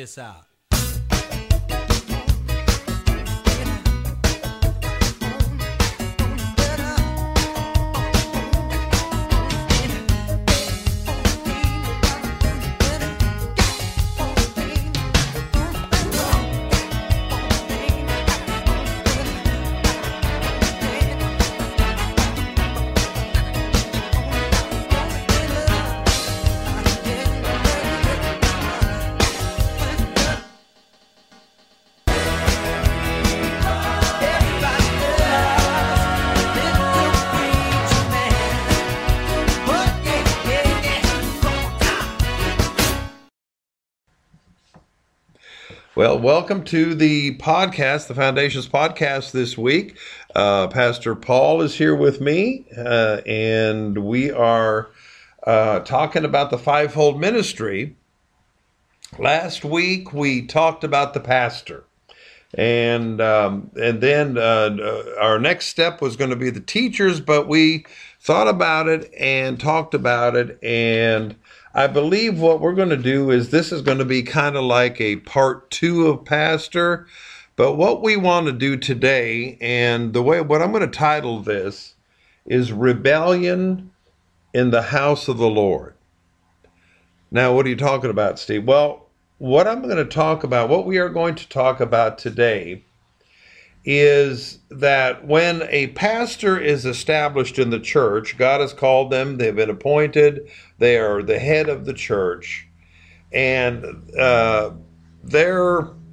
this out. Welcome to the podcast, the Foundations podcast this week. Uh, Pastor Paul is here with me, uh, and we are uh, talking about the fivefold ministry. Last week we talked about the pastor, and um, and then uh, our next step was going to be the teachers, but we thought about it and talked about it and I believe what we're going to do is this is going to be kind of like a part two of Pastor. But what we want to do today, and the way what I'm going to title this is Rebellion in the House of the Lord. Now, what are you talking about, Steve? Well, what I'm going to talk about, what we are going to talk about today, is that when a pastor is established in the church, God has called them, they've been appointed, they are the head of the church, and uh,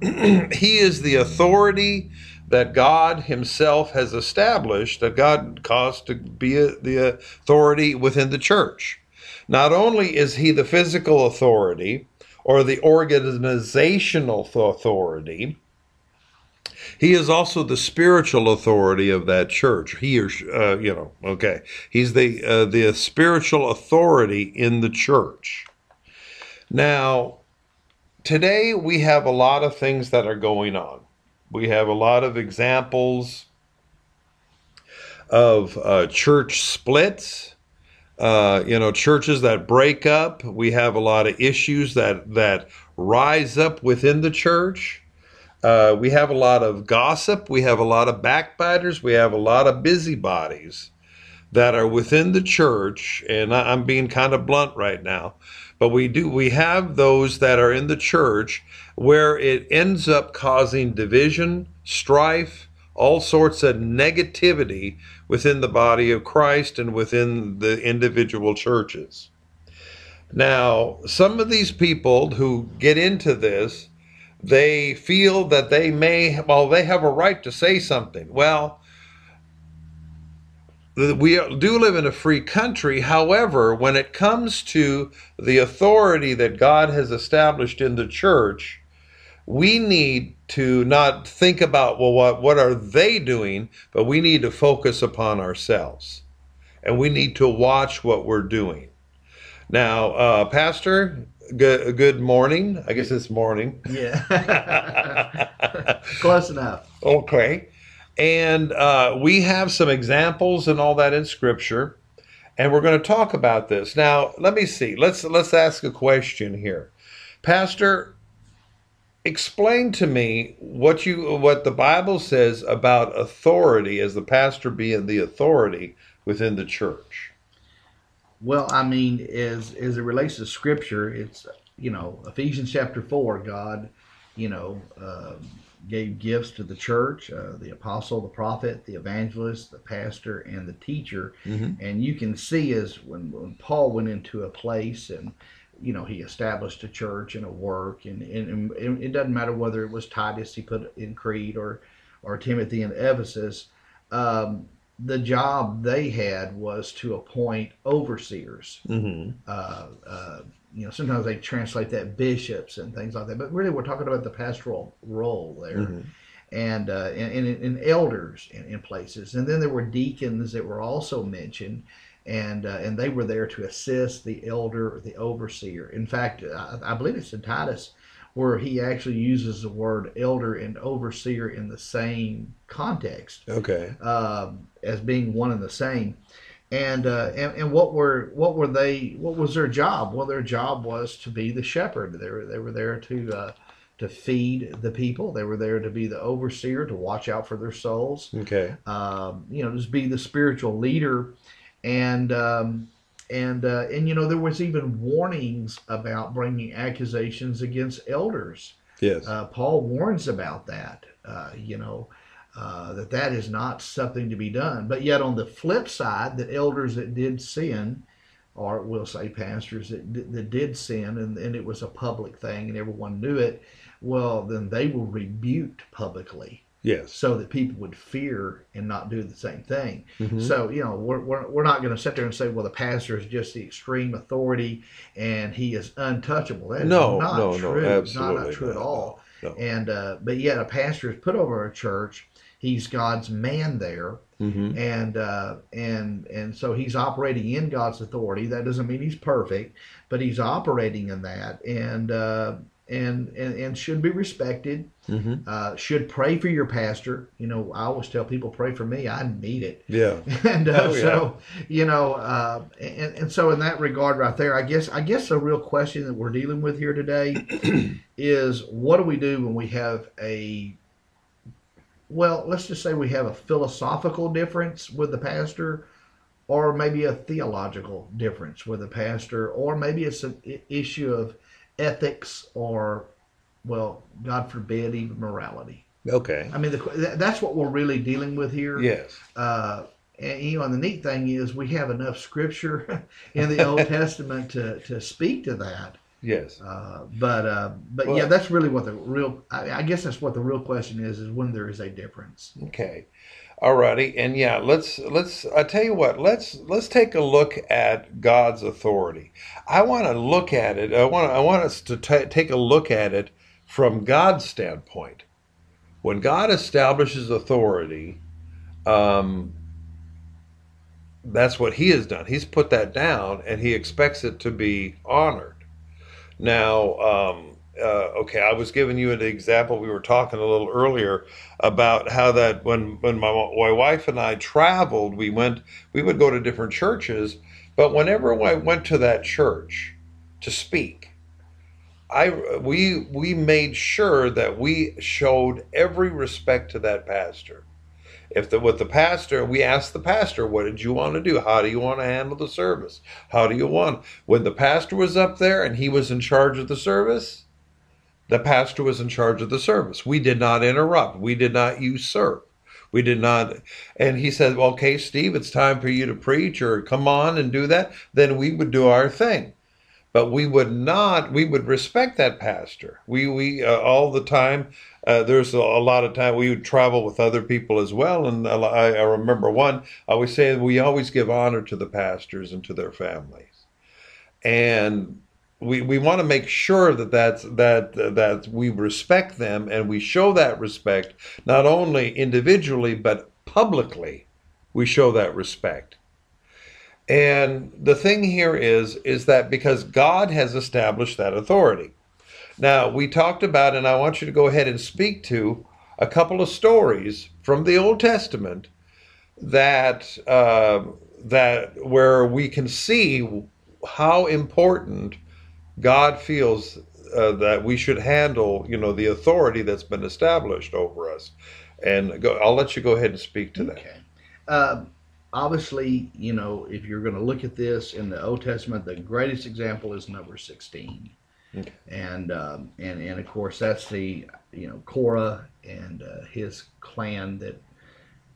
he is the authority that God Himself has established, that God caused to be the authority within the church. Not only is He the physical authority or the organizational authority, he is also the spiritual authority of that church. He or uh, you know, okay, he's the uh, the spiritual authority in the church. Now, today we have a lot of things that are going on. We have a lot of examples of uh, church splits. Uh, you know, churches that break up. We have a lot of issues that that rise up within the church. Uh, we have a lot of gossip. We have a lot of backbiters. We have a lot of busybodies that are within the church. And I, I'm being kind of blunt right now, but we do. We have those that are in the church where it ends up causing division, strife, all sorts of negativity within the body of Christ and within the individual churches. Now, some of these people who get into this they feel that they may, well, they have a right to say something. Well, we do live in a free country. However, when it comes to the authority that God has established in the church, we need to not think about, well, what, what are they doing, but we need to focus upon ourselves. And we need to watch what we're doing. Now, uh, Pastor, good good morning. I guess it's morning. Yeah. Close enough. Okay. And uh, we have some examples and all that in Scripture, and we're going to talk about this. Now, let me see. Let's let's ask a question here, Pastor. Explain to me what you what the Bible says about authority as the pastor being the authority within the church. Well, I mean, as as it relates to Scripture, it's you know Ephesians chapter four. God, you know, uh, gave gifts to the church: uh, the apostle, the prophet, the evangelist, the pastor, and the teacher. Mm-hmm. And you can see as when when Paul went into a place and you know he established a church and a work, and, and, and it doesn't matter whether it was Titus he put in Crete or or Timothy in Ephesus. Um, the job they had was to appoint overseers. Mm-hmm. Uh, uh, you know, sometimes they translate that bishops and things like that, but really we're talking about the pastoral role there. Mm-hmm. And, uh, and, and, elders in, in, places, and then there were deacons that were also mentioned, and uh, and they were there to assist the elder, the overseer. In fact, I, I believe it's in Titus where he actually uses the word elder and overseer in the same context. Okay. Um, as being one and the same. And, uh, and and what were what were they what was their job? Well, their job was to be the shepherd. They were they were there to uh, to feed the people. They were there to be the overseer, to watch out for their souls. Okay. Um, you know, just be the spiritual leader, and um, and uh, and you know there was even warnings about bringing accusations against elders. Yes. Uh, Paul warns about that. Uh, you know. Uh, that that is not something to be done, but yet on the flip side, that elders that did sin, or we'll say pastors that, that did sin, and, and it was a public thing and everyone knew it, well, then they were rebuked publicly yes. so that people would fear and not do the same thing. Mhm. So, you know, we're, we're, we're not going to sit there and say, well, the pastor is just the extreme authority and he is untouchable. That No, not no, no, true. Not, absolutely not true at all. No. And, uh, but yet a pastor is put over a church. He's God's man there. Mhm. And, uh, and, and so he's operating in God's authority. That doesn't mean he's perfect, but he's operating in that and, uh, and, and, and should be respected Mhm. uh, should pray for your pastor. You know, I always tell people, pray for me. I need it. Yeah. And uh, Oh, yeah. so, you know, uh, and, and so in that regard, right there, I guess, I guess the real question that we're dealing with here today is, what do we do when we have a, well, let's just say we have a philosophical difference with the pastor, or maybe a theological difference with the pastor, or maybe it's an issue of ethics or well, God forbid, even morality. Okay. I mean, the, that's what we're really dealing with here. Yes. Uh, and you know, and the neat thing is we have enough scripture in the Old Testament to, to speak to that. Yes. Uh, but uh, but Well- yeah, that's really what the real. I, I guess that's what the real question is: is when there is a difference. Okay. Alrighty. And yeah, let's let's I tell you what, let's let's take a look at God's authority. I want to look at it. I want I want us to ta take a look at it from God's standpoint. When God establishes authority, um, that's what He has done. He's put that down, and He expects it to be honored. Now, um, uh, okay, I was giving you an example. We were talking a little earlier about how that when when my, my wife and I traveled, we went we would go to different churches, but whenever I went to that church to speak, I we we made sure that we showed every respect to that pastor. If the with the pastor, we asked the pastor, "What did you want to do? How do you want to handle the service? How do you want?" When the pastor was up there and he was in charge of the service, the pastor was in charge of the service. We did not interrupt. We did not usurp. We did not. And he said, well, okay, Steve, it's time for you to preach or come on and do that. Then we would do our thing. But we would not, we would respect that pastor. We, we, uh, all the time, uh, there's a, a lot of time we would travel with other people as well. And I, I remember one, I always say we always give honor to the pastors and to their families. And we, we want to make sure that that's that that we respect them and we show that respect not only individually but publicly we show that respect. And the thing here is is that because God has established that authority. Now we talked about and I want you to go ahead and speak to a couple of stories from the Old Testament that uh, that where we can see how important God feels uh, that we should handle, you know, the authority that's been established over us. And go, I'll let you go ahead and speak to that. Uh, obviously, you know, if you're going to look at this in the Old Testament, the greatest example is number 16. Okay. And, um, and, and of course, that's the, you know, Korah and uh, his clan that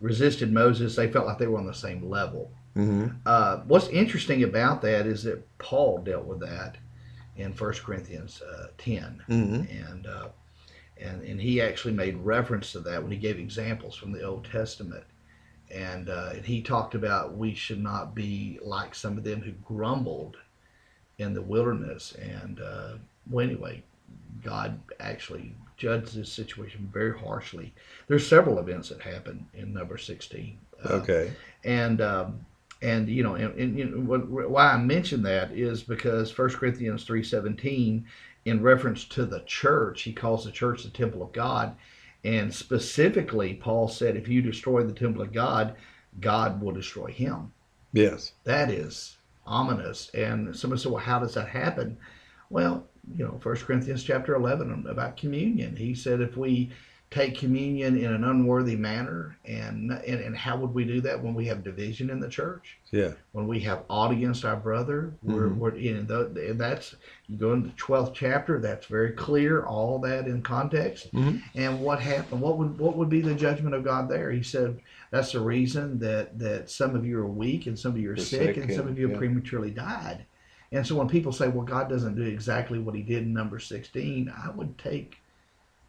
resisted Moses. They felt like they were on the same level. Mm-hmm. Uh, what's interesting about that is that Paul dealt with that in 1 Corinthians uh, 10. Mm-hmm. And, uh, and, and he actually made reference to that when he gave examples from the Old Testament. And, uh, and he talked about we should not be like some of them who grumbled in the wilderness. And uh, well, anyway, God actually judged this situation very harshly. There's several events that happen in number 16. Uh, Okay. and um, and you know, and, and you know what, why I mention that is because 1 Corinthians three seventeen, in reference to the church, he calls the church the temple of God, and specifically, Paul said, if you destroy the temple of God, God will destroy him. Yes. That is ominous. And someone said, well, how does that happen? Well, you know, First Corinthians chapter 11 about communion. He said if we take communion in an unworthy manner, and, and, and how would we do that when we have division in the church? Yeah. When we have ought against our brother, we're, Mhm. we're in the, and that's, you go into the 12th chapter, that's very clear, all that in context. Mhm. And what happened? What would what would be the judgment of God there? He said that's the reason that that some of you are weak and some of you are sick, sick and some of you have yeah. prematurely died. And so when people say, "Well, God doesn't do exactly what He did in number 16," I would take,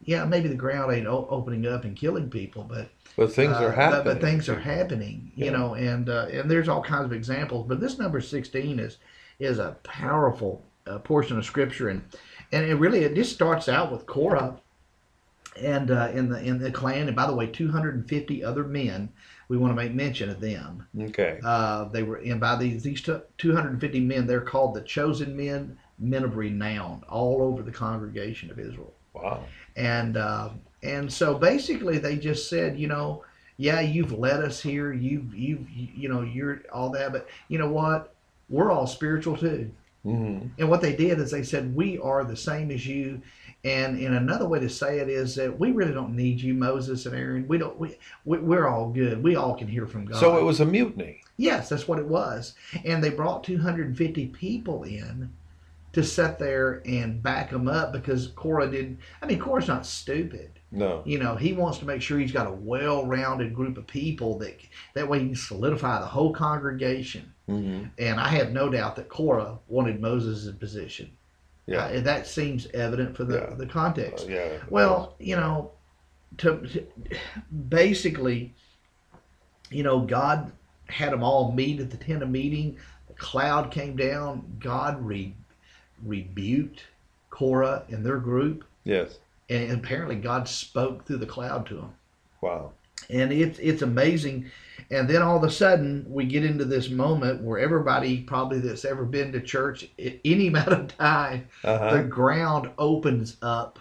yeah, maybe the ground ain't o- opening up and killing people, but But things uh, are happening. But, but things are happening, you Yeah. know, and uh, and there's all kinds of examples. But this number 16 is is a powerful uh, portion of Scripture, and and it really it just starts out with Korah and uh, in the in the clan, and by the way, 250 other men. We want to make mention of them. Okay. Uh, they were, and by these these two- 250 men, they're called the chosen men, men of renown, all over the congregation of Israel Wow. And uh, and so basically they just said, you know, yeah, you've led us here, you've you've you know you're all that, but you know what? We're all spiritual too. hmm And what they did is they said we are the same as you. And in another way to say it is that we really don't need you, Moses and Aaron. We don't. We, we we're all good. We all can hear from God. So it was a mutiny. Yes, that's what it was. And they brought 250 people in to sit there and back them up because Korah didn't. I mean, Korah's not stupid. No. You know, he wants to make sure he's got a well-rounded group of people that that way he can solidify the whole congregation. hmm And I have no doubt that Cora wanted Moses' position. Yeah. Uh, that seems evident for the, Yeah. the context. Uh, yeah. Well, you know, to, to basically, you know, God had them all meet at the tent of meeting. The cloud came down. God re, rebuked Korah and their group, Yes. and apparently God spoke through the cloud to them. Wow. And it's it's amazing. And then all of a sudden, we get into this moment where everybody probably that's ever been to church any amount of time Uh the ground opens up,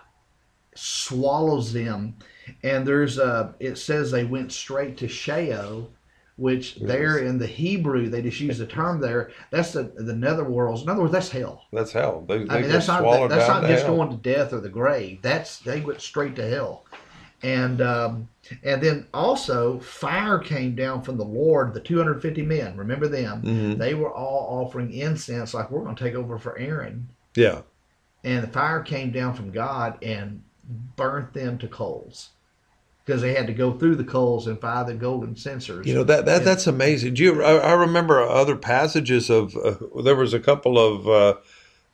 swallows them, and there's a. It says they went straight to Sheol, which Yes. there in the Hebrew they just use the term there. That's the the netherworlds. In other words, that's hell. That's hell. They, they I mean, that's not swallowed that's not just hell. going to death or the grave. That's they went straight to hell, and um, and then also fire came down from the Lord. The 250 men, remember them? Mhm. They were all offering incense, like we're going to take over for Aaron Yeah. and the fire came down from God and burnt them to coals because they had to go through the coals and fire the golden censers. You know that that Yeah. that's amazing. Do you? I, I remember other passages of uh, there was a couple of uh,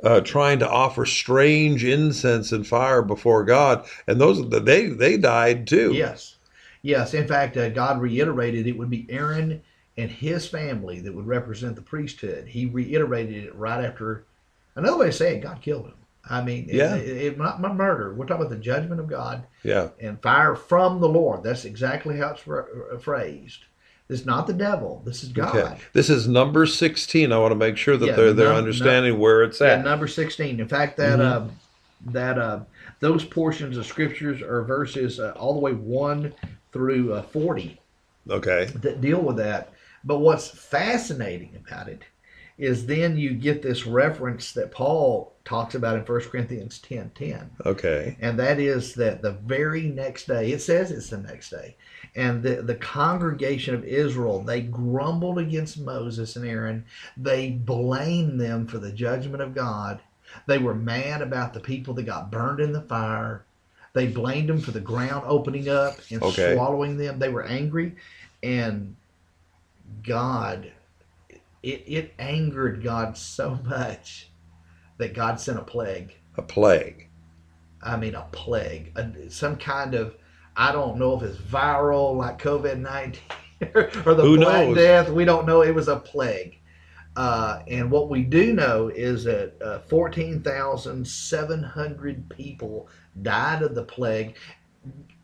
uh, trying to offer strange incense and fire before God, and those they they died too. yes, yes. In fact, uh, God reiterated it would be Aaron and his family that would represent the priesthood. He reiterated it right after. Another way of saying God killed him. I mean, it- Yeah. it, it, not my murder. We're talking about the judgment of God Yeah. and fire from the Lord. That's exactly how it's phr- phrased. It's not the devil. This is God. Okay. This is number sixteen. I want to make sure that Yeah, they're they're num- understanding where it's Yeah, at. number sixteen. In fact, that Mhm. uh, that uh, those portions of scriptures are verses uh, all the way one through uh, forty okay. that deal with that. But what's fascinating about it is then you get this reference that Paul talks about in 1 Corinthians ten ten. Okay. and that is that the very next day it says it's the next day and the, the congregation of israel they grumbled against moses and aaron they blamed them for the judgment of god they were mad about the people that got burned in the fire they blamed them for the ground opening up and Okay. swallowing them they were angry and god it, it angered god so much that god sent a plague A plague. I mean, a plague, a, some kind of, I don't know if it's viral like COVID 19 or the Who Black knows? Death. We don't know. It was a plague. Uh, and what we do know is that uh, 14,700 people died of the plague.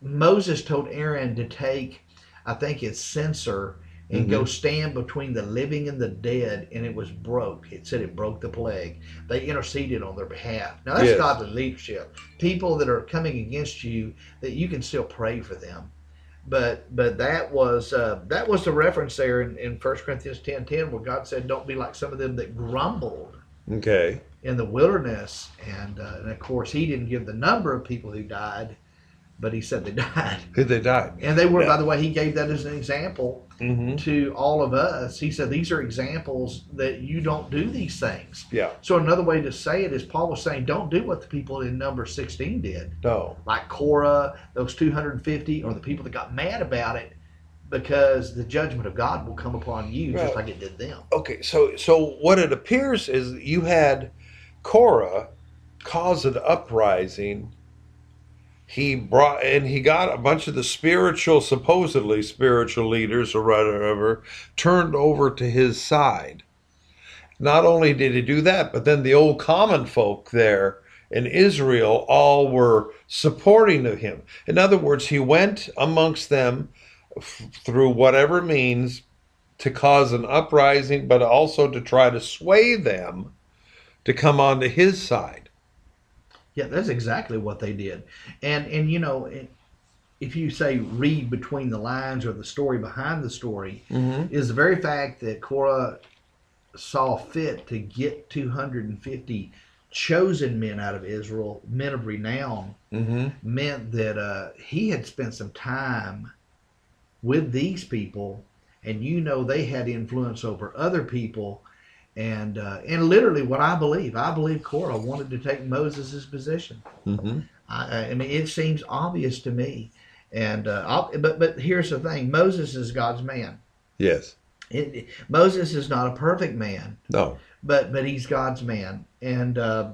Moses told Aaron to take, I think it's censer, and go stand between the living and the dead, and it was broke. It said it broke the plague. They interceded on their behalf. Now that's Yes. godly leadership. People that are coming against you, that you can still pray for them. But but that was uh, that was the reference there in, in 1 Corinthians ten ten where God said, "Don't be like some of them that grumbled." Okay. in the wilderness, and, uh, and of course he didn't give the number of people who died, but he said they died, They died. and they were. Yeah. By the way, he gave that as an example Mm-hmm. to all of us. He said these are examples that you don't do these things. Yeah. So another way to say it is Paul was saying, don't do what the people in number sixteen did No. like Korah, those 250, or the people that got mad about it, because the judgment of God will come upon you Right. just like it did them. Okay, so so what it appears is you had Korah cause an uprising. He brought and he got a bunch of the spiritual, supposedly spiritual leaders or whatever, turned over to his side. Not only did he do that, but then the old common folk there in Israel all were supporting of him. In other words, he went amongst them through whatever means to cause an uprising, but also to try to sway them to come onto his side. Yeah, that's exactly what they did. And and you know, if you say read between the lines or the story behind the story, Mm-hmm. is the very fact that Korah saw fit to get 250 chosen men out of Israel, men of renown, Mm-hmm. meant that uh, he had spent some time with these people, and you know they had influence over other people, and uh, and literally what I believe, I believe Korah wanted to take Moses' position. Mm-hmm. I, I mean, it seems obvious to me, and uh, but but here's the thing: Moses is God's man. Yes. It, it- Moses is not a perfect man, No. but but he's God's man, and uh,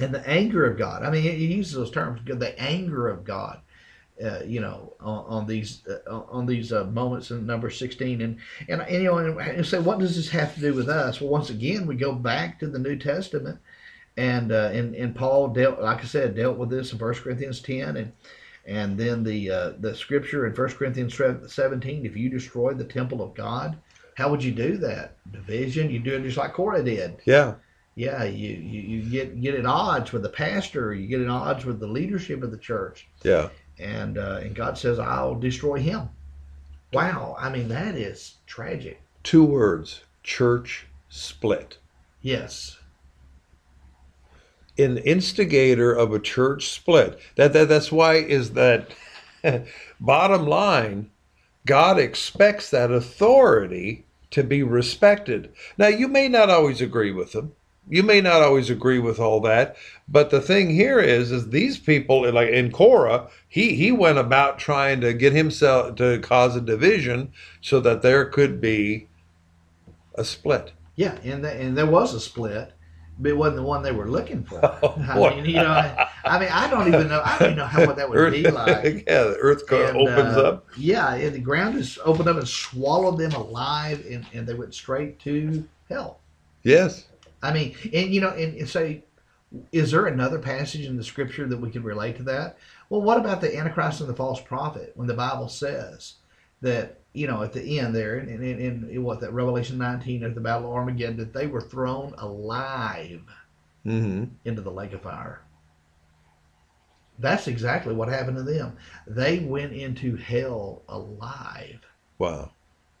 and the anger of God. I mean, he he uses those terms. The anger of God, uh, you know, on, on these uh, on these uh, moments in number sixteen, and and, and you know, and, and say, what does this have to do with us? Well, once again, we go back to the New Testament, and uh, and and Paul dealt, like I said, dealt with this in First Corinthians ten, and and then the uh, the scripture in First Corinthians seventeen. If you destroy the temple of God, how would you do that? Division. You do it just like Korah did. Yeah. Yeah, you, you, you get get at odds with the pastor, you get at odds with the leadership of the church, Yeah. And uh, and God says, "I'll destroy him." Wow, I mean that is tragic. Two words: church split. Yes, An instigator of a church split. That, that that's why is that. bottom line, God expects that authority to be respected. Now, you may not always agree with them. You may not always agree with all that, but the thing here is, is these people, like in Korah, he he went about trying to get himself to cause a division so that there could be a split. yeah, and the, and there was a split, but it wasn't the one they were looking for. Oh, I mean, you know, I, I mean, I don't even know. I don't even know how what that would be like. yeah, the earth And, opens uh, up. Yeah, and the ground is opened up and swallowed them alive, and, and they went straight to hell. Yes. I mean, and you know, and, and say, is there another passage in the scripture that we can relate to that? Well, what about the Antichrist and the false prophet when the Bible says that, you know, at the end there, in, in, in, what that Revelation 19 at the Battle of Armageddon, that they were thrown alive hmm into the lake of fire. That's exactly what happened to them. They went into hell alive. Wow.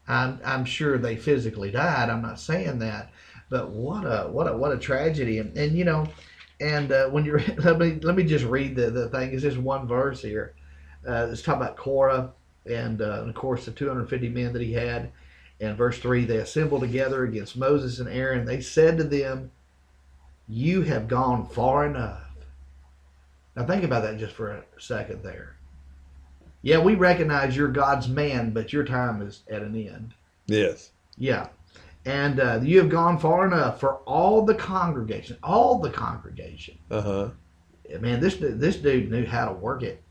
I'm I'm sure they physically died. I'm not saying that, but what a what a what a tragedy. And, and you know, and uh, when you're let me let me just read the the thing. It's just one verse here. Uh, it's talking about Korah and, uh, and of course the 250 men that he had. And verse three, they assembled together against Moses and Aaron. They said to them, "You have gone far enough." Now think about that just for a second there. Yeah, we recognize you're God's man, but your time is at an end. Yes. Yeah. And uh, you have gone far enough for all the congregation, all the congregation. Uh huh. Man, this this dude knew how to work it.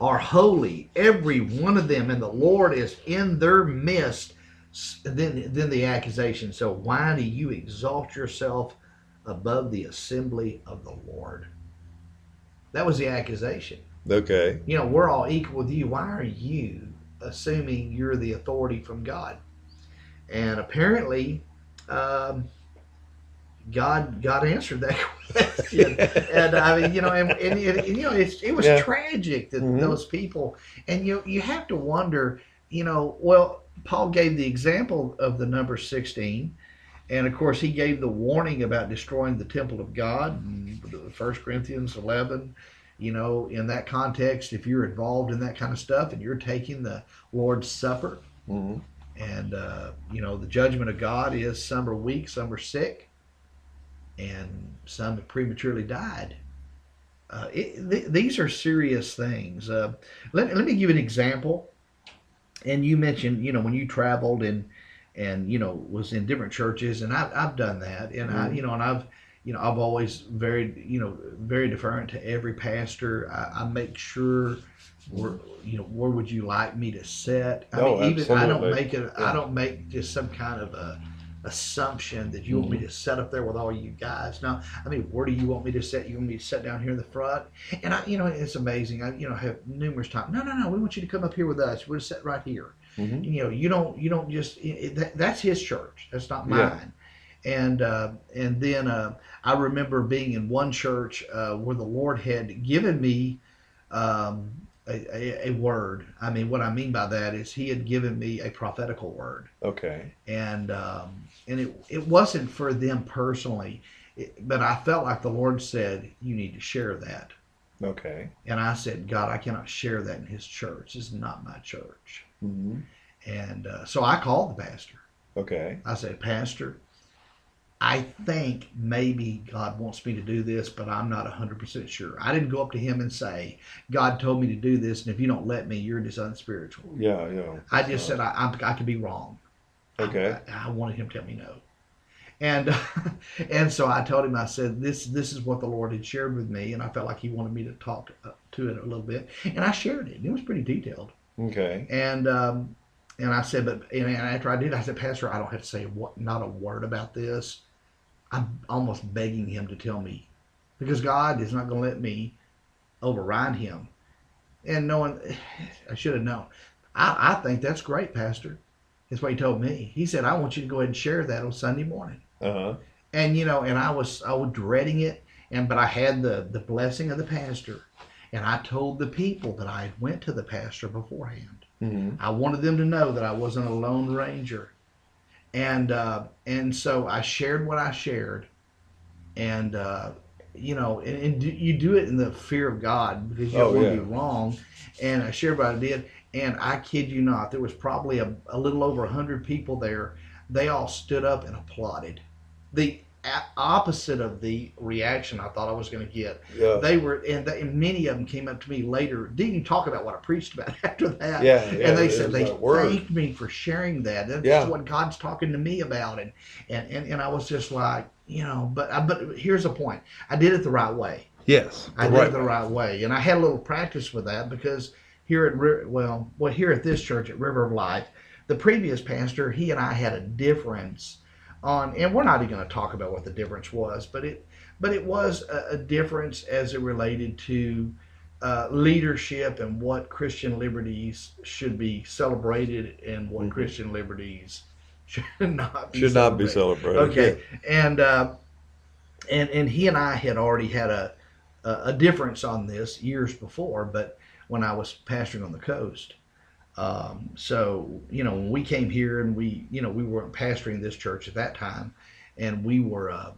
Are holy, every one of them, and the Lord is in their midst. Then, then the accusation. So why do you exalt yourself above the assembly of the Lord? That was the accusation. Okay. you know, we're all equal with you. Why are you assuming you're the authority from God? And apparently, um, God God answered that question. and I mean, you know, and, and, and, you know, it's, it was Yeah. tragic that Mhm. those people, and you you have to wonder, you know, well, Paul gave the example of the number sixteen, And of course, he gave the warning about destroying the temple of God First Corinthians 11. You know, in that context, if you're involved in that kind of stuff and you're taking the Lord's Supper, hmm and uh, you know, the judgment of God is some are weak, some are sick, and some have prematurely died. Uh, it, th- these are serious things. Uh, let, let me give an example. And you mentioned, you know, when you traveled and and you know was in different churches, and I've I've done that, and I Mhm. you know, and I've you know I've always very you know very deferent to every pastor. I, I make sure where you know where would you like me to sit. I Oh, mean, even I don't make it. Yeah. I don't make just some kind of a assumption that you want Mm-hmm. me to set up there with all you guys. Now, I mean, where do you want me to sit? You want me to sit down here in the front? And I, you know, it's amazing. I, you know, have numerous times. No, no, no. We want you to come up here with us. We'll sit right here. hmm You know, you don't, you don't just. It, that, that's his church. That's not Yeah. And uh, and then uh, I remember being in one church uh, where the Lord had given me um, a, a, a word. I mean, what I mean by that is He had given me a prophetical word Okay. and um, and it it wasn't for them personally, it, but I felt like the Lord said you need to share that, Okay. and I said, God, I cannot share that in His church. This is not my church, hmm and uh, so I called the pastor. Okay. I said, Pastor, I think maybe God wants me to do this, but I'm not 100% sure. I didn't go up to him and say, God told me to do this, and if you don't let me, you're just unspiritual. Yeah. Yeah. I just said I, I'm, I could be wrong. Okay. I, I wanted him to tell me no, and and so I told him I said this this is what the Lord had shared with me, and I felt like He wanted me to talk to, to it a little bit, and I shared it. It was pretty detailed, Okay. and um, and I said, but and after I did, I said, Pastor, I don't have to say what not a word about this. I'm almost begging him to tell me, because God is not going to let me override Him, and knowing I should have known. I, I think that's great, Pastor. That's what he told me. He said, I want you to go ahead and share that on Sunday morning. Uh huh. And you know, and I was I was dreading it, and but I had the the blessing of the pastor, and I told the people that I had went to the pastor beforehand. hmm I wanted them to know that I wasn't a lone ranger, and uh, and so I shared what I shared, and uh, you know, and, and do, you do it in the fear of God because you Oh, don't want to be wrong. And I shared what I did, and I kid you not, there was probably a, a little over a hundred people there. They all stood up and applauded. The opposite of the reaction I thought I was going to get Yeah. they were and, they, and many of them came up to me later didn't even talk about what i preached about after that Yeah. yeah, and they said they thanked me for sharing that that's Yeah. what god's talking to me about and, and and and i was just like you know but I, but here's the point i did it the right way Yes. i the did right it the right way and i had a little practice with that because here at well well here at this church at river of life the previous pastor he and i had a difference on and we're not even going to talk about what the difference was but it but it was a, a difference as it related to uh, leadership and what christian liberties should be celebrated and what Mhm. christian liberties should not be Should not be celebrated. celebrated. okay and uh, and and he and i had already had a a a difference on this years before but when i was pastoring on the coast um, so you know when we came here and we you know we weren't pastoring this church at that time and we were uh,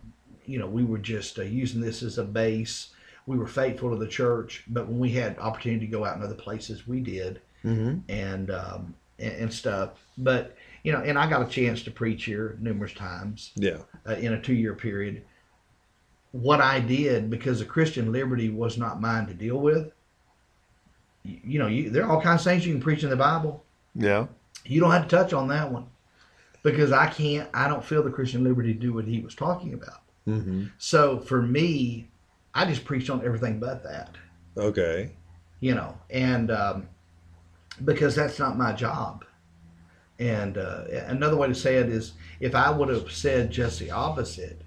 you know we were just uh, using this as a base we were faithful to the church but when we had opportunity to go out in other places we did hmm and um, and, and stuff but you know and i got a chance to preach here numerous times Yeah. uh, in a two year period. What I did because the Christian liberty was not mine to deal with. You, know, you, there are all kinds of things you can preach in the Bible. Yeah. You don't have to touch on that one because I can't. I don't feel the Christian liberty to do what he was talking about. hmm So for me, I just preached on everything but that. Okay. You know, and um, because that's not my job. And uh, another way to say it is, if I would have said just the opposite,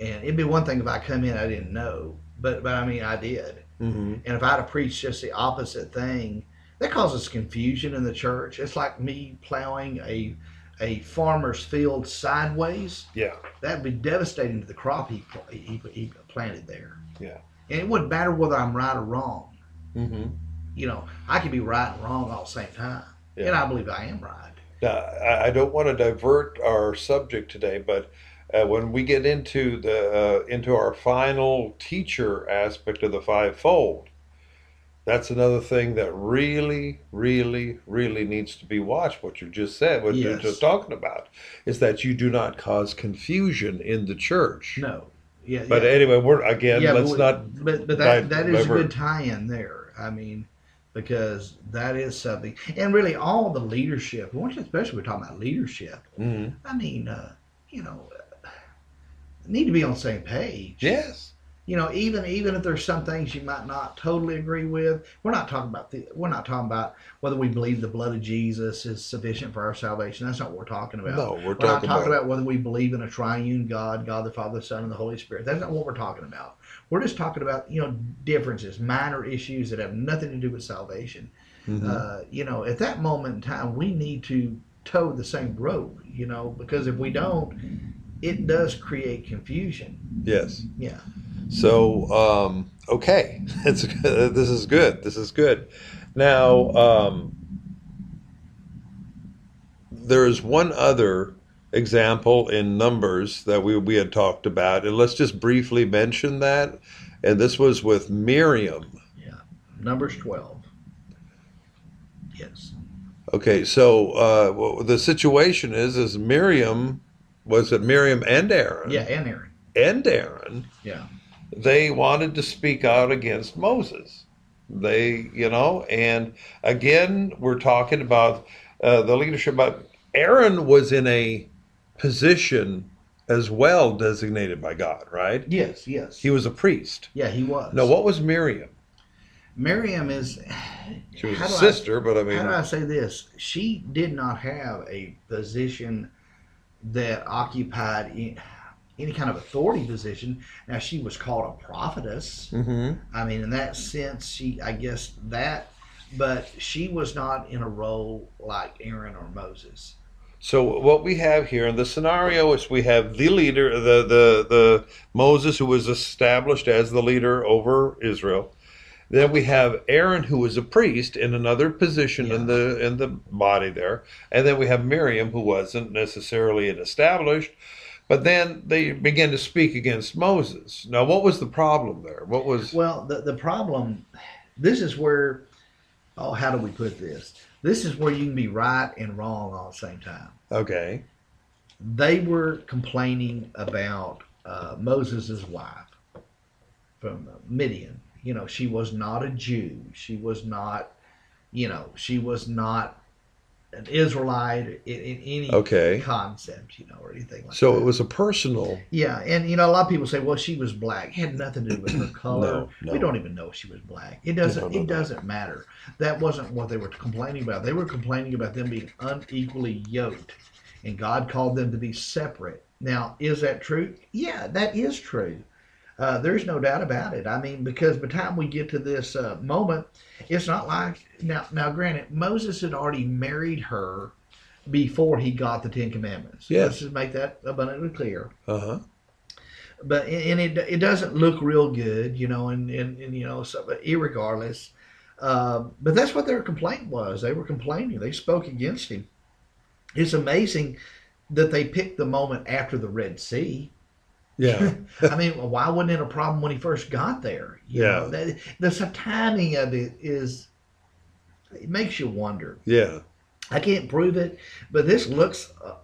and it'd be one thing if I come in I didn't know, but but I mean I did, hmm and if I'd have preached just the opposite thing, that causes confusion in the church. It's like me plowing a a farmer's field sideways. Yeah. That'd be devastating to the crop he he, he planted there. Yeah. and it wouldn't matter whether I'm right or wrong. Mm-hmm. You know, I could be right and wrong all the same time, and I believe I am right. Now, I don't want to divert our subject today, but uh, when we get into the uh, into our final teacher aspect of the fivefold, that's another thing that really, really, really needs to be watched. What you just said, what you're just talking about, is that you do not cause confusion in the church. No. Yeah. But yeah. anyway, we're again. yeah, let's but, not. But but that that is a good tie-in there. I mean, because that is something, and really all the leadership, especially we're talking about leadership. Mhm. I mean, uh, you know, need to be on the same page. Yes. You know, even even if there's some things you might not totally agree with, we're not talking about the we're not talking about whether we believe the blood of Jesus is sufficient for our salvation. That's not what we're talking about. No, we're We're not talking talking about. about whether we believe in a triune God, God the Father, the Son, and the Holy Spirit. That's not what we're talking about. We're just talking about you know differences, minor issues that have nothing to do with salvation. Mhm. Uh, you know, at that moment in time, we need to toe the same rope. You know, because if we don't, it does create confusion. yes. Yeah. So, um, okay, it's this is good. This is good. Now, um, there is one other example in Numbers that we we had talked about, and let's just briefly mention that. And this was with Miriam. Yeah, Numbers twelve. Yes. Okay, so uh, the situation is, is Miriam was it Miriam and Aaron? Yeah, and Aaron. and Aaron. Yeah. they wanted to speak out against Moses. They, you know, and again, we're talking about uh, the leadership. But Aaron was in a position as well designated by God, right? Yes. Yes. He was a priest. yeah, he was. No, what was Miriam? Miriam is. She was a do I- sister, but I mean, How do I say this? She did not have a position that occupied any, any kind of authority position. Now she was called a prophetess. Mhm. I mean, in that sense, she, I guess that, but she was not in a role like Aaron or Moses. So what we have here in the scenario is we have the leader, the the the Moses who was established as the leader over Israel. Then we have Aaron who was a priest in another position in the in the body there, and then we have Miriam who wasn't necessarily an established, but then they begin to speak against Moses. Now, what was the problem there? What was Well, the the problem, this is where, oh, how do we put this? This is where you can be right and wrong all at the same time. okay? they were complaining about uh, Moses' wife from Midian. You know, she was not a Jew. She was not, you know, she was not an Israelite in, in any Okay. concept, you know, or anything like So that. So it was a personal. Yeah, and you know, a lot of people say, "Well, she was black." It had nothing to do with her color. No, no. We don't even know if she was black. It doesn't. No, it doesn't matter. That wasn't what they were complaining about. They were complaining about them being unequally yoked, and God called them to be separate. Now, is that true? Yeah, that is true. Uh, there's no doubt about it. I mean, because by the time we get to this uh, moment, it's not like now. Now, granted, Moses had already married her before he got the Ten Commandments. Yes. Let's just make that abundantly clear Uh huh. but and it it doesn't look real good, you know, and and, and you know, so but irregardless, uh, but that's what their complaint was. They were complaining. They spoke against him. It's amazing that they picked the moment after the Red Sea. Yeah. I mean, why wasn't it a problem when he first got there? You Yeah. know, that, the timing of it is it makes you wonder. yeah. I can't prove it, but this looks, uh,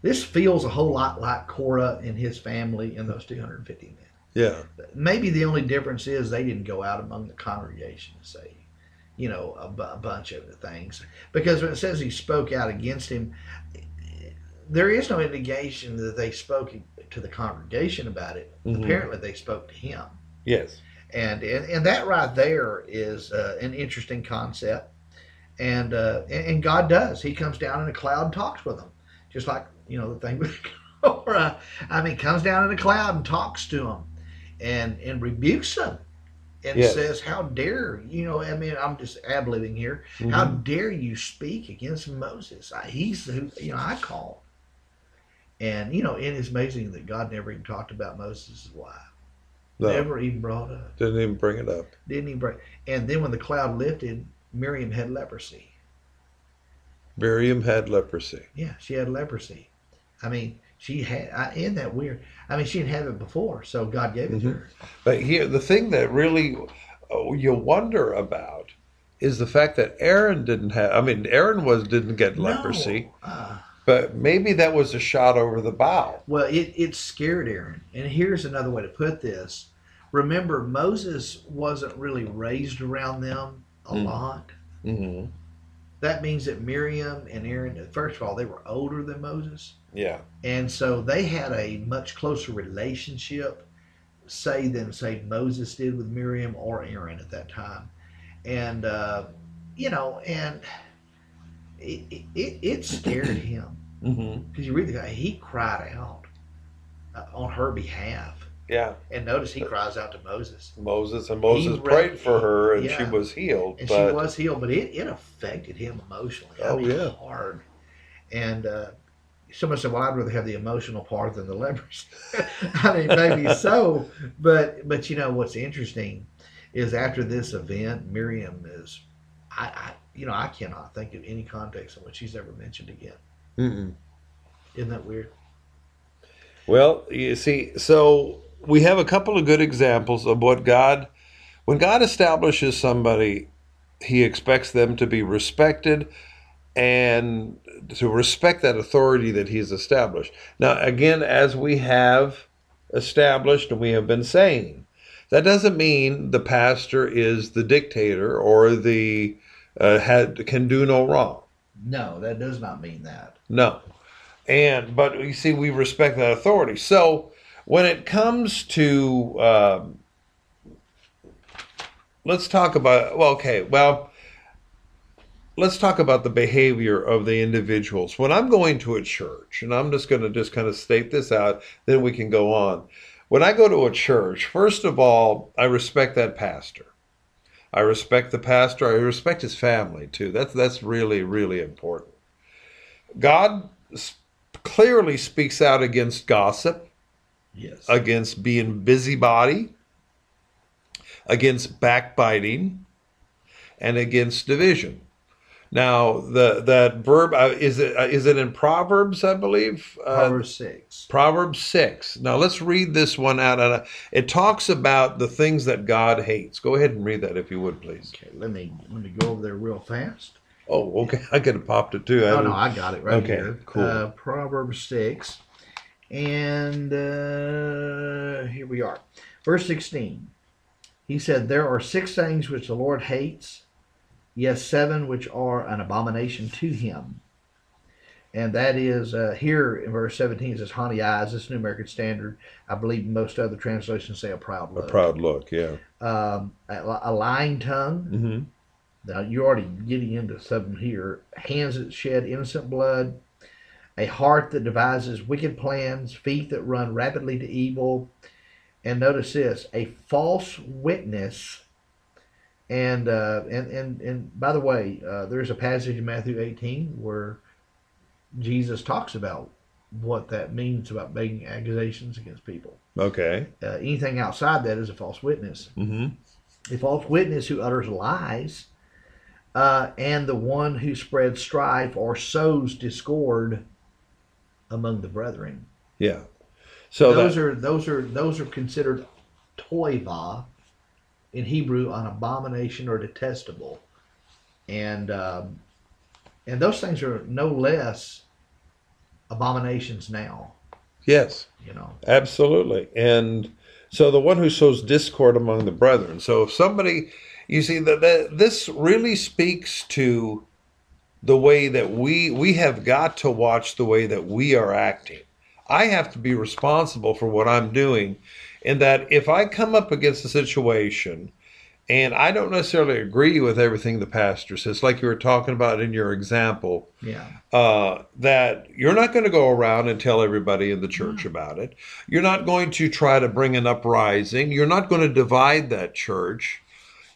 this feels a whole lot like Korah and his family and those 250 men. Yeah. Maybe the only difference is they didn't go out among the congregation and say, you know, a, bunch of the things. Because when it says he spoke out against him, there is no indication that they spoke to the congregation about it. Mhm. Apparently, they spoke to him. Yes. And, and, and that right there is uh, an interesting concept. And, uh, and and God does. He comes down in a cloud and talks with them, just like you know the thing with Korah. I mean, comes down in a cloud and talks to them, and and rebukes them, and Yes. says, "How dare you know?" I mean, I'm just ad libbing here. How Mhm. dare you speak against Moses? I, he's who you know I call. And you know, it's amazing that God never even talked about Moses' wife. No. Never even brought up Didn't even bring it up. didn't even break. And then when the cloud lifted, Miriam had leprosy. Miriam had leprosy. Yeah, she had leprosy. I mean, she had. I, isn't that weird? I mean, she didn't have it before, so God gave it to her. But here, the thing that really uh, you wonder about is the fact that Aaron didn't have. I mean, Aaron was didn't get leprosy, No. Uh, but maybe that was a shot over the bow. well, it, it scared Aaron. And here's another way to put this. Remember, Moses wasn't really raised around them a Mm. lot. hmm That means that Miriam and Aaron, first of all, they were older than Moses. Yeah. And so they had a much closer relationship, say, than, say, Moses did with Miriam or Aaron at that time. And, uh, you know, and it, it it scared him because you read the guy, he cried out uh, on her behalf. Yeah. And notice he cries out to Moses. Moses and Moses He prayed read- for her, and she was healed. And but she was healed, but it, it affected him emotionally. I Oh, mean, yeah. hard. And uh, someone said, "Well, I'd rather have the emotional part than the leprosy." I mean, maybe so, but but you know what's interesting is after this event, Miriam is, I, I you know I cannot think of any context in which she's ever mentioned again. Mm-mm. Isn't that weird? Well, you see, so we have a couple of good examples of what God, when God establishes somebody, He expects them to be respected and to respect that authority that He's established. Now, again, as we have established and we have been saying, that doesn't mean the pastor is the dictator or the uh, had can do no wrong. No, that does not mean that. No. And but you see, we respect that authority. So when it comes to, um, let's talk about. Well, okay. Well, let's talk about the behavior of the individuals. When I'm going to a church, and I'm just going to just kind of state this out, then we can go on. When I go to a church, first of all, I respect that pastor. I respect the pastor. I respect his family too. That's that's really really important. God clearly speaks out against gossip, Yes. against being busybody, against backbiting, and against division. Now, the that verb uh, is it uh, is it in Proverbs, I believe. Uh, Proverbs six. Proverbs 6. Now let's read this one out. And uh, it talks about the things that God hates. Go ahead and read that if you would, please. Okay, let me let me go over there real fast. Oh, okay. I could have popped it too. I Oh no, I got it right Okay, here. cool. Uh, Proverbs six, and uh, here we are, verse sixteen. He said, "There are six things which the Lord hates, yes, seven which are an abomination to Him." And that is uh, here in verse seventeen. It says, "Honey eyes." This is New American Standard. I believe most other translations say a proud look. A proud look, yeah. um, a, a lying tongue. hmm Now you're already getting into something here. Hands that shed innocent blood, a heart that devises wicked plans, feet that run rapidly to evil, and notice this: a false witness. And uh, and and and by the way, uh, there's a passage in Matthew 18 where Jesus talks about what that means about making accusations against people. Okay. Uh, anything outside that is a false witness Mm-hmm. a false witness who utters lies, uh, and the one who spreads strife or sows discord among the brethren. Yeah. So those that, are those are those are considered toiva in Hebrew, an abomination or detestable, and um, and those things are no less abominations now. yes, You know, absolutely. And so the one who sows discord among the brethren. So if somebody, you see that, that this really speaks to the way that we we have got to watch the way that we are acting. I have to be responsible for what I'm doing, in that if I come up against a situation and I don't necessarily agree with everything the pastor says, like you were talking about in your example, yeah, uh, that you're not going to go around and tell everybody in the church about it. You're not going to try to bring an uprising. You're not going to divide that church,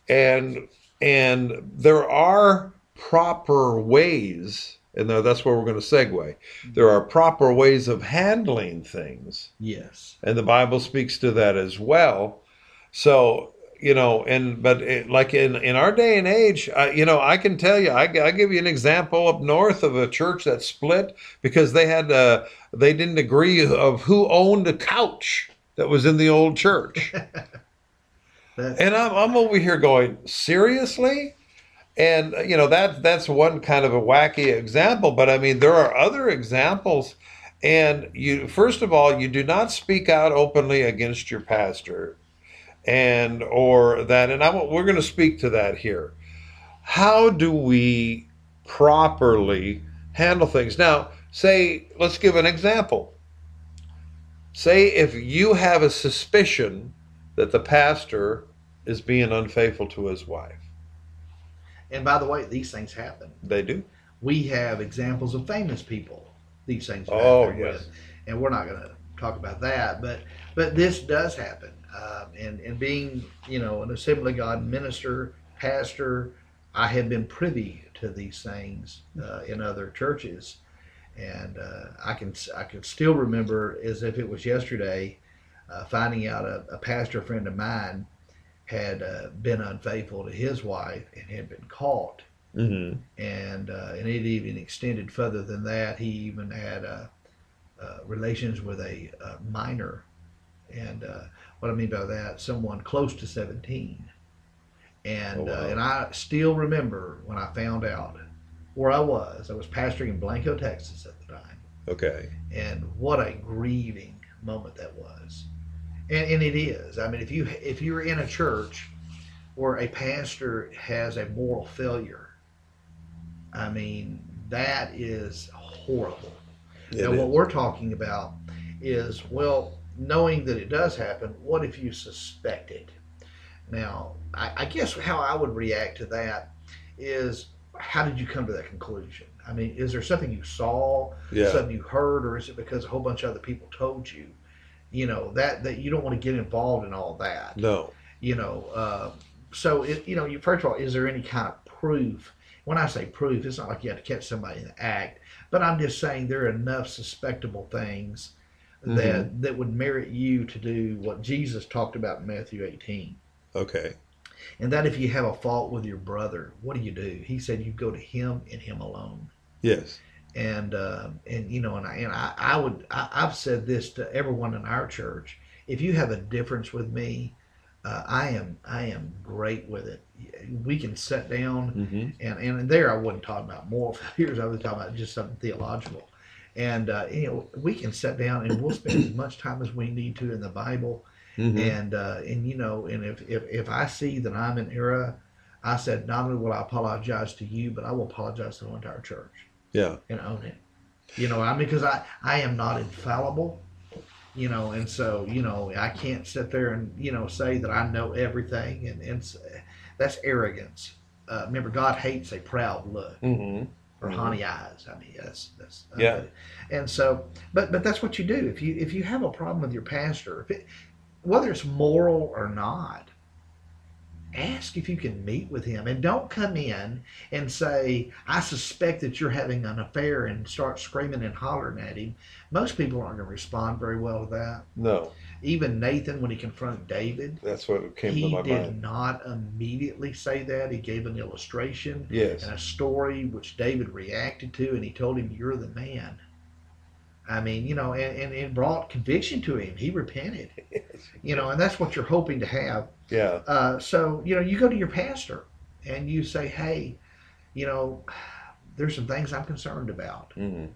and and there are proper ways, and that's where we're going to segue. There are proper ways of handling things, yes, and the Bible speaks to that as well. So you know, and but it, like in in our day and age, I, you know, I can tell you, I, I give you an example up north of a church that split because they had uh, they didn't agree of who owned a couch that was in the old church, and I'm I'm over here going seriously. And uh, you know that that's one kind of a wacky example, but I mean there are other examples. And you first of all, you do not speak out openly against your pastor, and or that. And I we're going to speak to that here. How do we properly handle things? Now, say let's give an example. Say if you have a suspicion that the pastor is being unfaithful to his wife, and by the way, these things happen. they do. We have examples of famous people. These things. Oh, yes. with. and we're not going to talk about that, but but this does happen. Um, and and being you know an Assembly of God minister, pastor, I have been privy to these things uh, in other churches, and uh, I can I can still remember as if it was yesterday, uh, finding out a, a pastor friend of mine had uh, been unfaithful to his wife and had been caught Mm-hmm. and uh, and it even extended further than that. He even had uh, uh, relations with a, uh minor, and uh, what I mean by that, someone close to seventeen. And Oh, wow. uh, and I still remember when I found out where I was. I was pastoring in Blanco, Texas at the time, Okay. and what a grieving moment that was. And, and it is. I mean, if you if you're in a church where a pastor has a moral failure, I mean that is horrible. Yeah, now, what we're talking about is well, knowing that it does happen. What if you suspect it? Now, I, I guess how I would react to that is, how did you come to that conclusion? I mean, is there something you saw? yeah. something you heard, or is it because a whole bunch of other people told you? You know that that you don't want to get involved in all that. no. You know, uh, so it, you know, you first of all, is there any kind of proof? When I say proof, it's not like you have to catch somebody in the act, but I'm just saying there are enough suspectable things that that would merit you to do what Jesus talked about in Matthew 18. Okay. And that if you have a fault with your brother, what do you do? He said you go to him and him alone Yes. And uh, and you know, and I and I, I would I, I've said this to everyone in our church. If you have a difference with me, uh, I am I am great with it. We can sit down Mm-hmm. and and there I wasn't talking about moral failures. I was talking about just something theological. And uh, you know, we can sit down and we'll spend as much time as we need to in the Bible. Mm-hmm. And uh, and you know, and if, if if I see that I'm in error, I said not only will I apologize to you, but I will apologize to the entire church Yeah. and own it. You know, I mean, because I I am not infallible. You know, and so you know I can't sit there and you know say that I know everything, and and that's arrogance. Uh, remember, God hates a proud look Mm-hmm. or Mhm. honey eyes. I mean, that's that's Yeah. And so, but but that's what you do if you if you have a problem with your pastor, if it, whether it's moral or not, ask if you can meet with him, and don't come in and say, "I suspect that you're having an affair," and start screaming and hollering at him. Most people aren't going to respond very well to that. No. Even Nathan, when he confronted David, That's what came to he my did mind. not immediately say that. He gave an illustration Yes. and a story which David reacted to, and he told him, "You're the man." I mean, you know, and, and it brought conviction to him. He repented, you know, and that's what you're hoping to have. Yeah. Uh, so, you know, you go to your pastor and you say, "Hey, you know, there's some things I'm concerned about," Mm-hmm.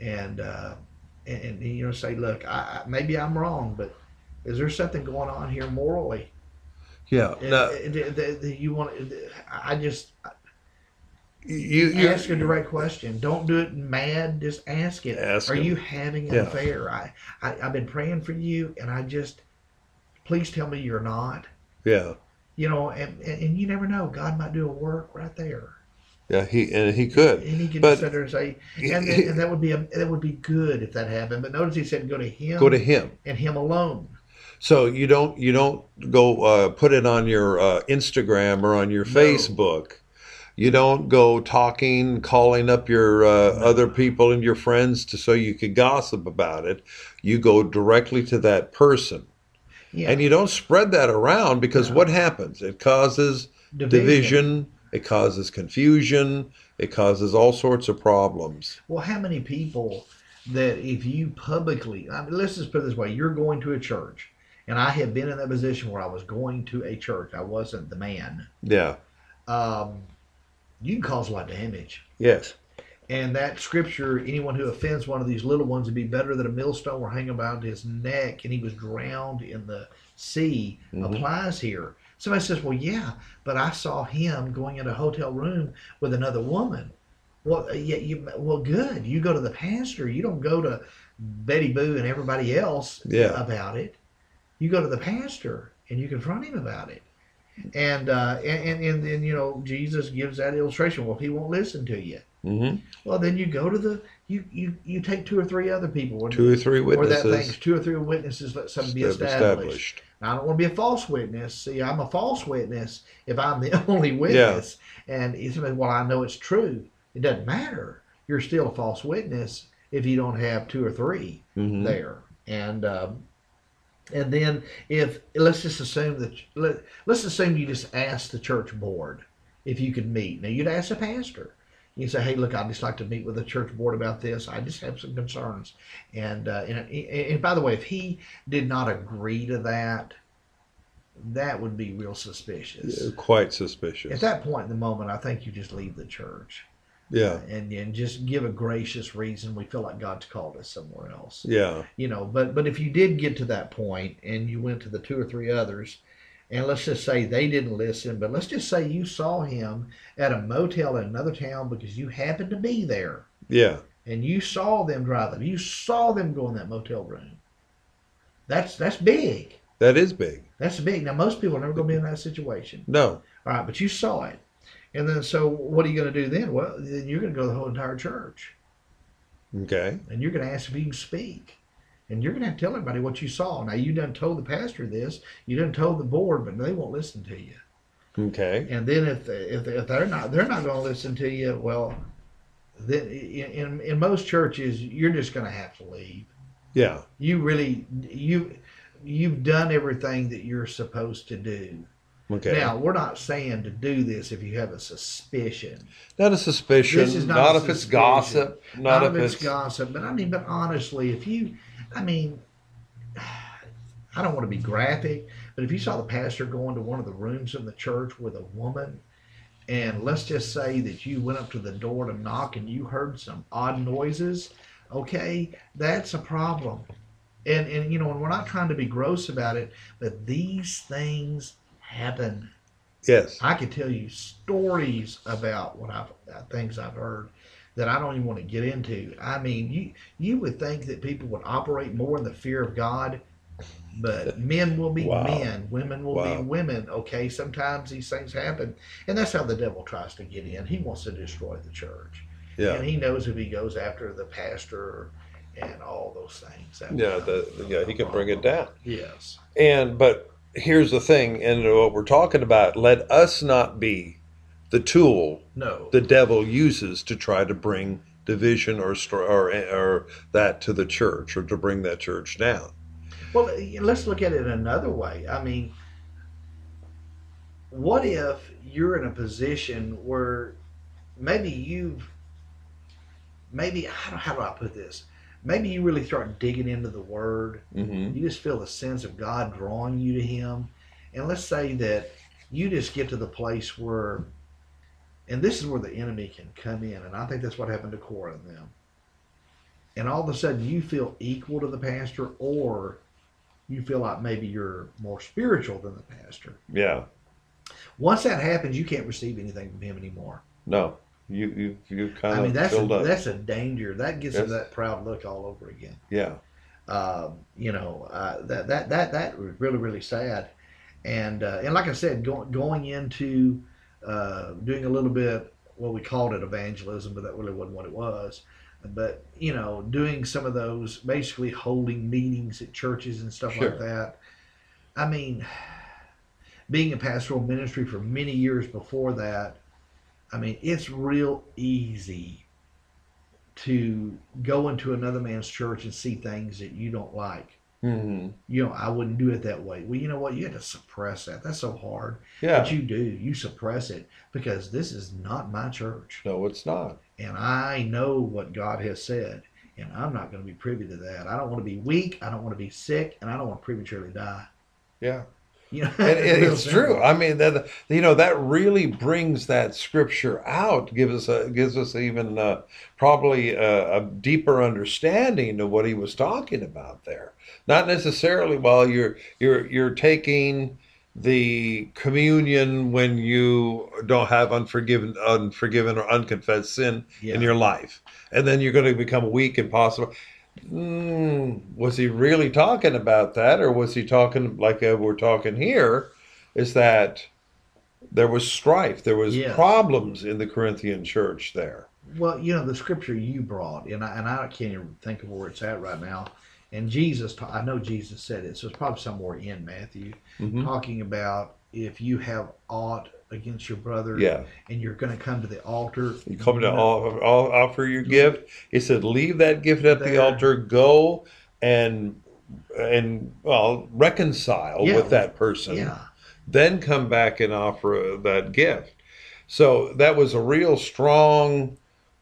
and uh, and, and you know, say, "Look, I, I- maybe I'm wrong, but is there something going on here morally?" Yeah. And- No. and- that- that you want? I just You. You. ask a direct question. Don't do it mad. Just ask it. Ask Are him. you having an Yeah. affair? I, I I've been praying for you, and I just please tell me you're not. Yeah. You know, and, and and you never know. God might do a work right there, Yeah. He and he could. and He can But- sit there and say, and, and, and that would be a, that would be good if that happened. But notice He said, go to Him, Go to him. and Him alone. So you don't you don't go uh, put it on your uh, Instagram or on your No. Facebook. You don't go talking, calling up your uh, other people and your friends to so you could gossip about it. You go directly to that person. Yeah. And you don't spread that around because No. what happens? It causes division. It causes confusion. It causes all sorts of problems. Well, how many people that if you publicly, I mean, let's just put it this way: you're going to a church, and I have been in that position where I was going to a church. I wasn't the man. Yeah. Um, you can cause a lot of damage. Yes. And that scripture, anyone who offends one of these little ones would be better than a millstone were hanging about his neck and he was drowned in the sea, Mhm. applies here. Somebody says, Well, yeah, but I saw him going in a hotel room with another woman. Well, uh, yeah, you, well, good. You go to the pastor. You don't go to Betty Boo and everybody else Yeah. about it. You go to the pastor and you confront him about it. And, uh, and, and, and then, you know, Jesus gives that illustration. Well, he won't listen to you, hmm well, then you go to the you you you take two or three other people, or, Two or three or that witnesses two or three witnesses. Let something be established. established. Now, I don't want to be a false witness. See, I'm a false witness if I'm the only witness. Yeah. And it's well, I know it's true. It doesn't matter. You're still a false witness if you don't have two or 3 Mhm. there. And um, and then if let's just assume that let, let's assume you just ask the church board if you could meet. Now you'd ask the pastor. You say, "Hey, look, I'd just like to meet with the church board about this. I just have some concerns." And uh, and, and by the way, if he did not agree to that, that would be real suspicious. Yeah, Quite suspicious. At that point in the moment, I think you just leave the church Yeah. and and just give a gracious reason. We feel like God's called us somewhere else Yeah. you know but but if you did get to that point and you went to the two or three others and let's just say they didn't listen but let's just say you saw him at a motel in another town because you happened to be there Yeah. and you saw them driving you saw them go in that motel room that's that's big That is big. that's big now most people are never going to be in that situation No. all right but you saw it and then so what are you going to do then well then you're going to go to the whole entire church Okay. and you're going to ask if you can speak. And you're going to have to tell everybody what you saw. Now, you done told the pastor this, you done told the board, but they won't listen to you. Okay. And then if if, if they're not they're not going to listen to you, well, then in in, in most churches you're just going to have to leave. Yeah. You really you you've done everything that you're supposed to do. Okay. Now, we're not saying to do this if you have a suspicion. not a suspicion. This is not not if it's gossip. Not, Not if if it's, gossip, but I mean, but honestly, if you, I mean, I don't want to be graphic, but if you saw the pastor going to one of the rooms in the church with a woman, and let's just say that you went up to the door to knock and you heard some odd noises, okay, that's a problem. And and you know, and we're not trying to be gross about it, but these things happen. yes. I could tell you stories about what I've uh, things I've heard that I don't even want to get into. I mean, you you would think that people would operate more in the fear of God, but men will be Wow. men, women will Wow. be women. Okay, sometimes these things happen, and that's how the devil tries to get in. He wants to destroy the church, Yeah. and he knows if he goes after the pastor and all those things. Yeah. The, yeah. He can bring it down. Yes. And but here's the thing, and what we're talking about. Let us not be the tool No. the devil uses to try to bring division or or or that to the church or to bring that church down. Well, let's look at it another way. I mean, what if you're in a position where maybe you've, maybe, how do, how do I put this? Maybe you really start digging into the Word. Mm-hmm. You just feel the sense of God drawing you to Him. And let's say that you just get to the place where, and this is where the enemy can come in. And I think that's what happened to Korah and them. And all of a sudden you feel equal to the pastor, or you feel like maybe you're more spiritual than the pastor. Yeah. Once that happens, you can't receive anything from him anymore. No. You you you kind I mean, that's a, up. that's a danger. That gets Yes. into that proud look all over again. yeah. um, you know uh, that that that that was really really sad and uh, and like I said going going into uh, doing a little bit well we called it evangelism but that really wasn't what it was but you know doing some of those basically holding meetings at churches and stuff Sure. like that I mean being a pastoral ministry for many years before that I mean it's real easy to go into another man's church and see things that you don't like hmm You know, I wouldn't do it that way. Well, you know what? You have to suppress that. That's so hard. Yeah. But you do. You suppress it because this is not my church. no, it's not. And I know what God has said. And I'm not going to be privy to that. I don't want to be weak. I don't want to be sick. And I don't want to prematurely die. Yeah. You know, real it's simple. true. I mean, that you know that really brings that scripture out, gives us a, gives us even uh, probably a, a deeper understanding of what he was talking about there. Not necessarily while you're you're you're taking the communion when you don't have unforgiven unforgiven or unconfessed sin Yeah. in your life, and then you're going to become weak and possible. Mm, was he really talking about that, or was he talking like uh, we're talking here? Is that there was strife, there was problems in the Corinthian church there. Well, you know, the scripture you brought, and I, and I can't even think of where it's at right now. And Jesus, I know Jesus said it, so it's probably somewhere in Matthew, Mhm. talking about if you have aught against your brother, Yeah, and you're going to come to the altar. you come to all, all, offer your gift. He said, "Leave that gift at the altar. Go and and well reconcile Yeah. with that person. Yeah, then come back and offer that gift. So that was a real strong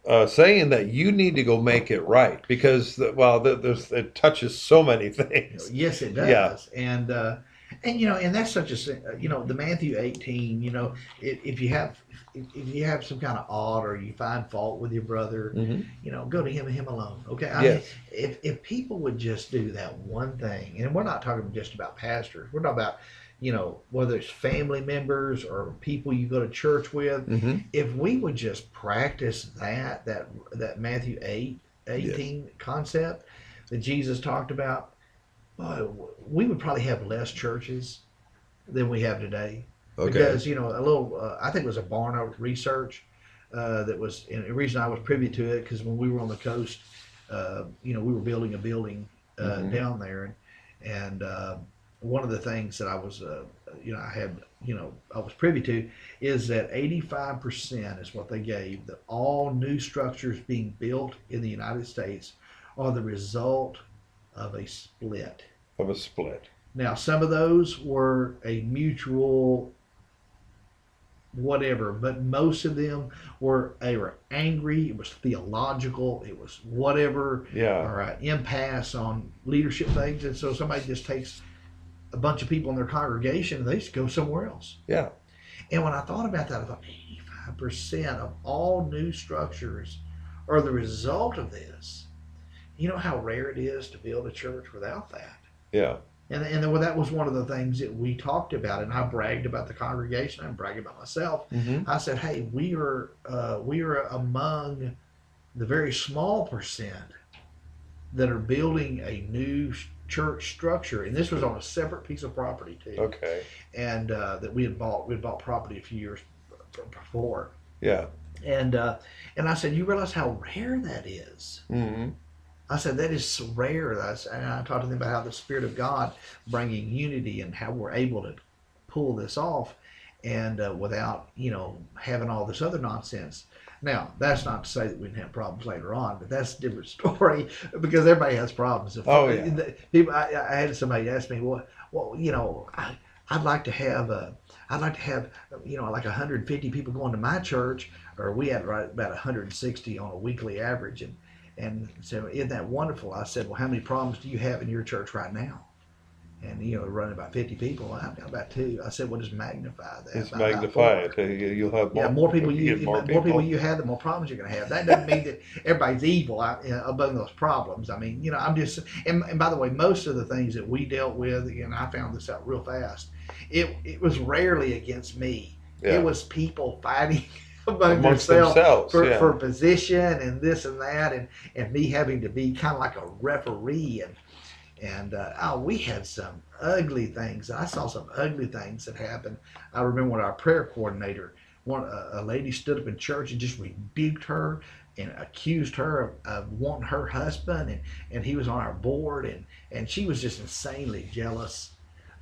uh, saying that you need to go make it right because the, well, the, there's, it touches so many things. yes, it does. Yeah. And uh, and you know, and that's such a uh, you know the Matthew 18. You know, if, if you have if, if you have some kind of odd or you find fault with your brother, hmm you know, go to him and him alone. Okay. I Yes. mean, if if people would just do that one thing, and we're not talking just about pastors, we're talking about, you know, whether it's family members or people you go to church with. hmm If we would just practice that that that Matthew 8, 18 concept that Jesus talked about, boy, we would probably have less churches than we have today Okay. because you know a little uh, i think it was a barna research uh, that was and the reason i was privy to it because when we were on the coast uh, you know we were building a building uh, Mhm. down there and and uh, one of the things that i was uh, you know i had you know i was privy to is that 85% is what they gave that all new structures being built in the united states are the result of a split Of a split. now, some of those were a mutual whatever, but most of them were they were angry. It was theological. It was whatever, Yeah. or an impasse on leadership things. And so somebody just takes a bunch of people in their congregation and they just go somewhere else. Yeah. And when I thought about that, I thought 85% of all new structures are the result of this. You know how rare it is to build a church without that. Yeah. And, and well, that was one of the things that we talked about, and I bragged about the congregation. I bragged about myself. hmm I said, "Hey, we are uh, we are among the very small percent that are building a new church structure, and this was on a separate piece of property too, Okay. and uh, that we had bought. We had bought property a few years before, Yeah. and uh, and I said, "You realize how rare that is." hmm I said that is rare. That's, and I talked to them about how the Spirit of God bringing unity and how we're able to pull this off, and uh, without you know having all this other nonsense. Now that's not to say that we didn't have problems later on, but that's a different story because everybody has problems. If, Oh, yeah. the- People, I, I had somebody ask me, well, well, you know, I, I'd like to have a, I'd like to have, you know, like 150 people going to my church, or we had right about 160 on a weekly average, and and so, isn't that wonderful? I said, well, how many problems do you have in your church right now? And you know, running about 50 people. I've got about two. I said, well, just magnify that. It's magnify it. You- You'll have more. Yeah, more people you more people. you have, the more problems you're going to have. That doesn't mean that everybody's evil out, you know, among those problems. I mean, you know, I'm just. And, and by the way, most of the things that we dealt with, and I found this out real fast, it it was rarely against me. Yeah. It was people fighting among themselves themselves. for, yeah. for position and this and that and and me having to be kind of like a referee and and uh, oh we had some ugly things i saw some ugly things that happened i remember when our prayer coordinator one a, a lady stood up in church and just rebuked her and accused her of, of wanting her husband and and he was on our board and and she was just insanely jealous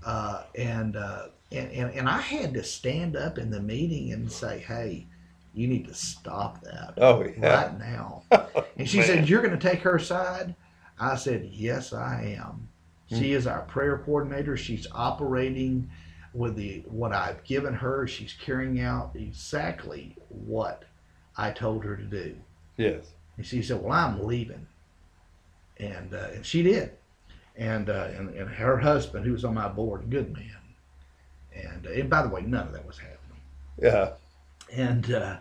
uh, and, uh, and and and i had to stand up in the meeting and say hey you need to stop that oh yeah. right now. And she Man. said, You're going to take her side? I said, Yes, I am. She is our prayer coordinator. She's operating with the what I've given her. She's carrying out exactly what I told her to do. Yes. And she said, "Well, I'm leaving," and uh, and she did, and, uh, and and her husband, who was on my board, good man, and uh, and by the way, none of that was happening, Yeah. and uh,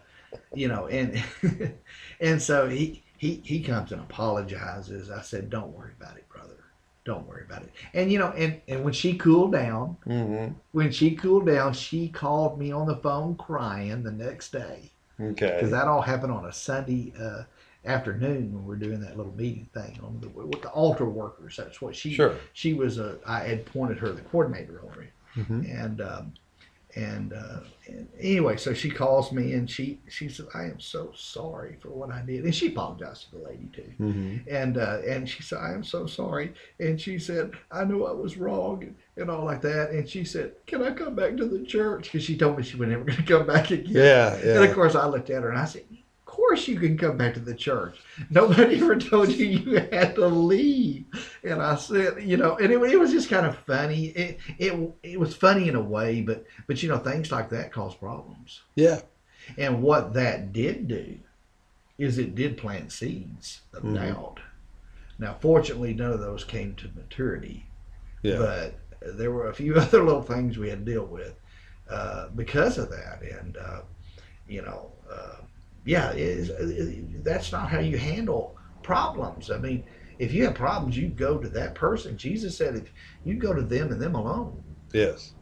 you know, and and so he he he comes and apologizes. I said, "Don't worry about it, brother. Don't worry about it." And you know, and and when she cooled down, Mm-hmm. when she cooled down, she called me on the phone crying the next day Okay. because that all happened on a Sunday uh, afternoon when we are doing that little meeting thing on the with the altar workers. That's what she Sure. she was. A, I had pointed her the coordinator over it, Mhm. and um, and, uh, and anyway, so she calls me and she she said, "I am so sorry for what I did," and she apologized to the lady too. Mm-hmm. And uh, and she said, I am so sorry. And she said, I knew I was wrong and, and all like that. And she said, Can I come back to the church? Because she told me she was never going to come back again. Yeah. yeah. And of course, I looked at her and I said, course you can come back to the church. Nobody ever told you you had to leave. And I said, you know, and it, it was just kind of funny. It, it it was funny in a way, but but you know, things like that cause problems. Yeah. And what that did do is it did plant seeds of Mhm. doubt. Now, fortunately, none of those came to maturity, Yeah. but there were a few other little things we had to deal with uh, because of that. And, uh, you know, uh, yeah, it uh, it, that's not how you handle problems. I mean, if you have problems, you go to that person. Jesus said, if you go to them and them alone, yes.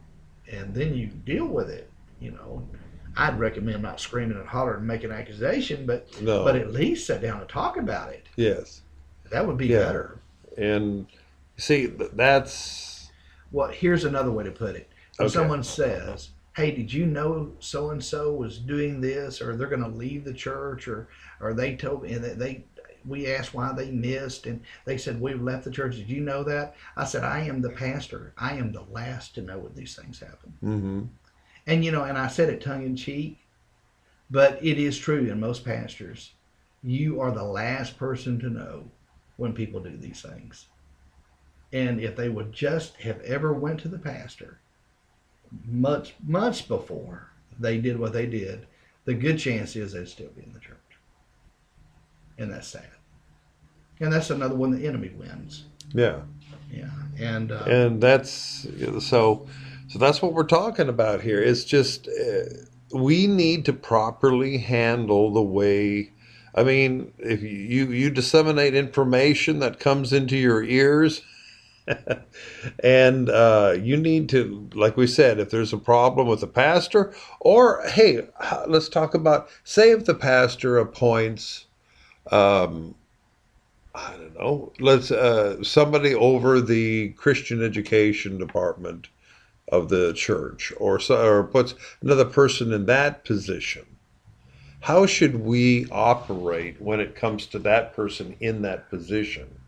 and then you deal with it. You know, I'd recommend not screaming and hollering and making an accusation, but No. but at least sit down and talk about it. yes. That would be Yeah. better. And see, that's Well, here's another way to put it. When Okay. someone says, "Hey, did you know so and so was doing this, or they're going to leave the church, or or they told me and they." they we asked why they missed, and they said we've left the church. Did you know that? I said I am the pastor. I am the last to know when these things happen. mm-hmm. And you know, and I said it tongue in cheek, but it is true in most pastors. You are the last person to know when people do these things. And if they would just have ever went to the pastor months months before they did what they did, the good chance is they'd still be in the church. And that's sad. And that's another one the enemy wins. yeah. Yeah. And uh, and that's so so that's what we're talking about here it's just uh, we need to properly handle the way i mean if you you disseminate information that comes into your ears and uh, you need to like we said if there's a problem with the pastor or hey let's talk about say if the pastor appoints um, I don't know. Let's uh, somebody over the Christian education department of the church, or or puts another person in that position. How should we operate when it comes to that person in that position?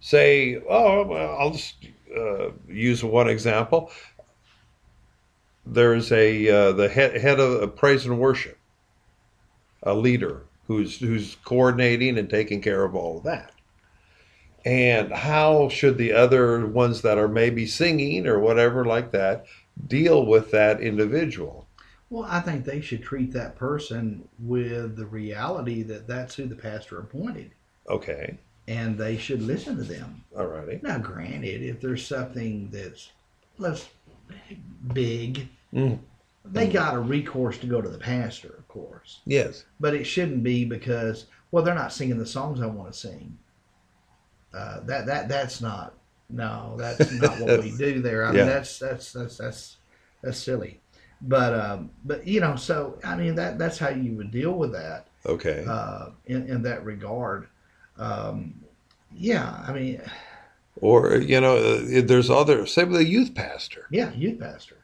Say, oh, well, I'll just uh, use one example. There's a uh, the head, head of praise and worship, a leader who's who's coordinating and taking care of all of that. And how should the other ones that are maybe singing or whatever like that deal with that individual? Well, I think they should treat that person with the reality that that's who the pastor appointed, okay and they should listen to them. alrighty Now, granted, if there's something that's less big, Mm. they got a recourse to go to the pastor, of course. yes But it shouldn't be because well, they're not singing the songs I want to sing. Uh, that that that's not no, that's not what we do there. I Yeah. mean, that's that's that's that's that's silly. But um, but you know, so I mean that that's how you would deal with that okay uh, in in that regard. Um, yeah, I mean, or you know uh, there's other say with a youth pastor yeah, youth pastor,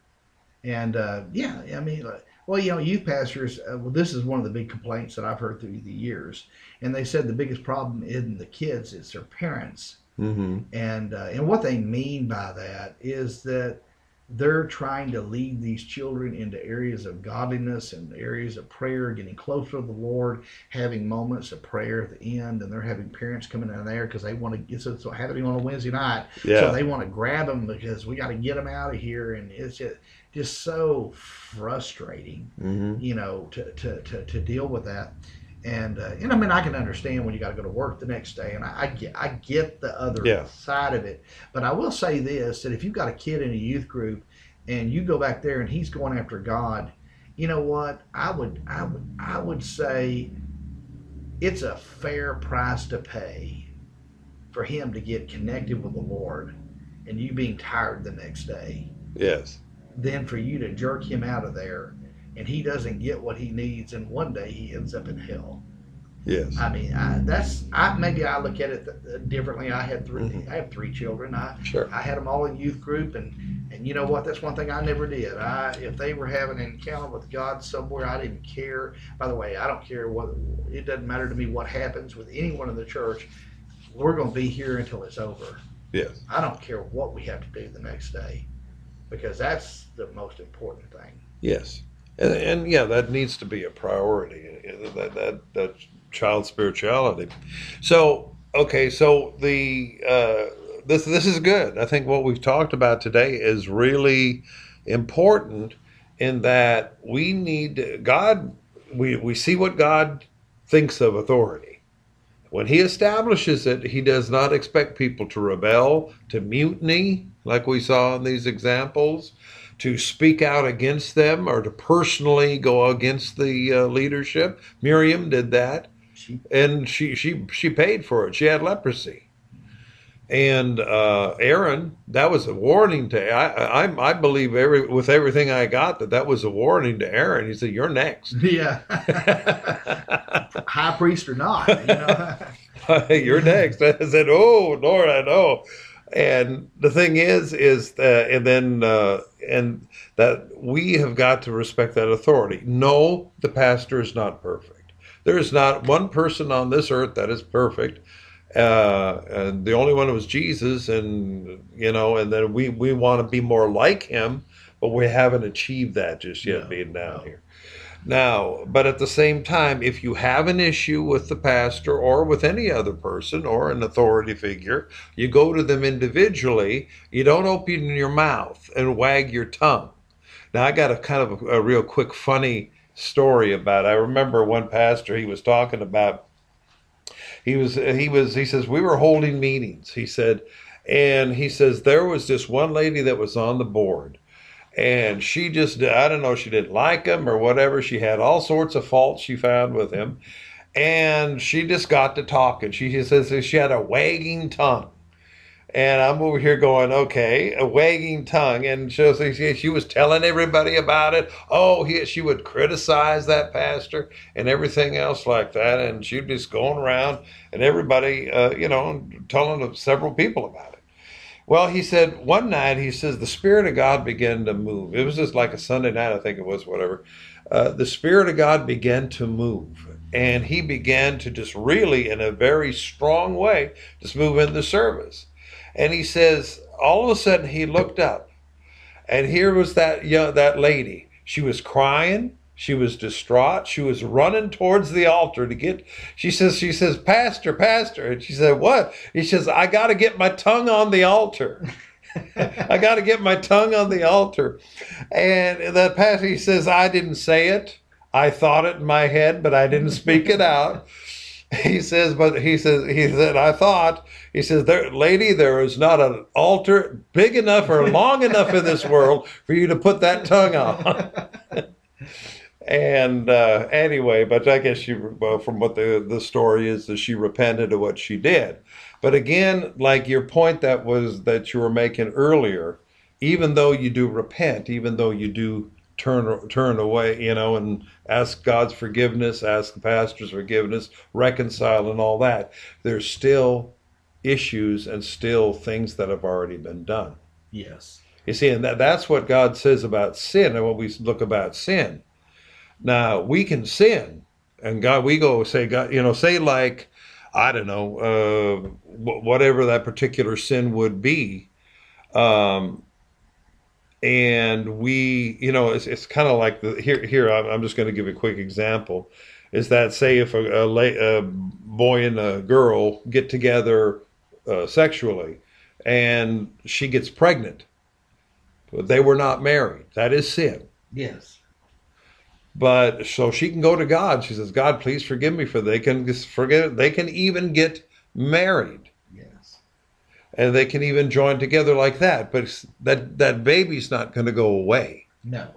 and uh, yeah, I mean, well, you know, youth pastors. Uh, well, this is one of the big complaints that I've heard through the years, and they said the biggest problem isn't the kids; it's their parents. mm-hmm. And uh, and what they mean by that is that they're trying to lead these children into areas of godliness and areas of prayer, getting closer to the Lord, having moments of prayer at the end, and they're having parents coming in there because they want to get so it's happening on a Wednesday night, Yeah. so they want to grab them because we got to get them out of here, and it's just just so frustrating, hmm you know, to to to, to deal with that. And, uh, and I mean, I can understand when you got to go to work the next day, and I, I get I get the other Yeah. side of it. But I will say this: that if you've got a kid in a youth group, and you go back there and he's going after God, you know what? I would I would I would say it's a fair price to pay for him to get connected with the Lord, and you being tired the next day, Yes. then for you to jerk him out of there, and he doesn't get what he needs, and one day he ends up in hell. Yes. I mean, I, that's I maybe I look at it th- differently. I had 3 Mhm. I have three children. I Sure. I had them all in youth group, and and you know what? That's one thing I never did. I if they were having an encounter with God somewhere, I didn't care. By the way, I don't care what. It doesn't matter to me what happens with anyone in the church. We're going to be here until it's over. Yes. I don't care what we have to do the next day, because that's the most important thing. Yes. And, and yeah, that needs to be a priority. That that that child spirituality. So okay, so the uh, this this is good. I think what we've talked about today is really important in that we need God. We we see what God thinks of authority. When He establishes it, He does not expect people to rebel, to mutiny, like we saw in these examples to speak out against them or to personally go against the uh, leadership. Miriam did that, She, and she she she paid for it. She had leprosy, and uh, Aaron that was a warning to. I, I I believe every with everything I got that that was a warning to Aaron. He said, "You're next." yeah, high priest or not, you know. You're next. I said, "Oh Lord, I know." And the thing is, is that, and then, uh, and that we have got to respect that authority. No, the pastor is not perfect. There is not one person on this earth that is perfect. Uh, and the only one was Jesus, and you know, and then we we want to be more like him, but we haven't achieved that just yet, No, being down no. here. Now, but at the same time, if you have an issue with the pastor or with any other person or an authority figure, you go to them individually. You don't open your mouth and wag your tongue. Now, I got a kind of a, a real quick, funny story about. It. I remember one pastor he was talking about. He was he was he says we were holding meetings. He said, and he says there was this one lady that was on the board and she just i don't know she didn't like him or whatever. She had all sorts of faults she found with him. And she just got to talking. She says she had a wagging tongue. And i'm over here going okay a wagging tongue. And she, she was telling everybody about it. Oh he, she would criticize that pastor and everything else like that. And she'd just going around and everybody uh, you know telling several people about it well, he said one night, he says, the Spirit of God began to move. It was just like a Sunday night, I think it was, whatever. Uh, the Spirit of God began to move. And he began to just really, in a very strong way, just move in the service. And he says, all of a sudden, he looked up. And here was that young, that lady. She was crying. She was distraught. She was running towards the altar to get. She says, "She says, Pastor, Pastor," and she said, "What?" He says, "I got to get my tongue on the altar. I got to get my tongue on the altar." And the pastor, he says, "I didn't say it. I thought it in my head, but I didn't speak it out." He says, but he says, he said, I thought, he says, there, lady, there is not an altar big enough or long enough in this world for you to put that tongue on. and uh, anyway, but I guess she, well, from what the, the story is, that she repented of what she did. But again, like your point that was that you were making earlier, even though you do repent, even though you do turn turn away, you know, and ask God's forgiveness, ask the pastor's forgiveness, reconcile, and all that, there's still issues and still things that have already been done. yes. You see, and that, that's what God says about sin and what we look about sin. Now, we can sin, and God, we go say, God, you know, say like, I don't know, uh, whatever that particular sin would be. Um, and we, you know, it's, it's kind of like the here. Here, I'm, I'm just going to give a quick example. Is that say if a, a, la- a boy and a girl get together uh, sexually, and she gets pregnant, but they were not married. That is sin. Yes. But so she can go to God. She says, "God, please forgive me for they can forget. They can even get married." Yes. and they can even join together like that. But that that baby's not going to go away. No.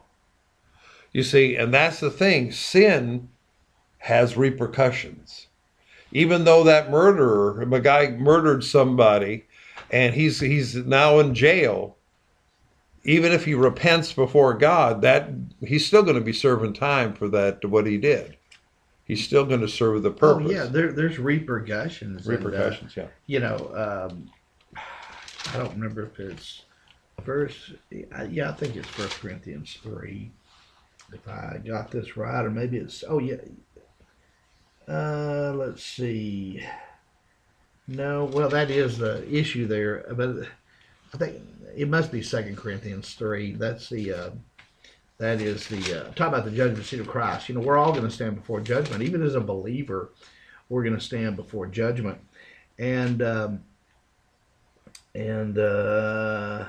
You see, and that's the thing. Sin has repercussions. Even though that murderer, a guy murdered somebody, and he's he's now in jail. Even if he repents before God, that he's still going to be serving time for that what he did. He's still going to serve the purpose. Oh purpose. yeah, there, there's repercussions. and, uh, repercussions. yeah. you know, um, I don't remember if it's first. Yeah, I think it's First Corinthians three. If I got this right, or maybe it's oh yeah. Uh, let's see. No, well that is the issue there, but I think it must be Second Corinthians three. That's the. Uh, that is the uh, talk about the judgment seat of Christ. You know, we're all going to stand before judgment. Even as a believer, we're going to stand before judgment, and um, and uh,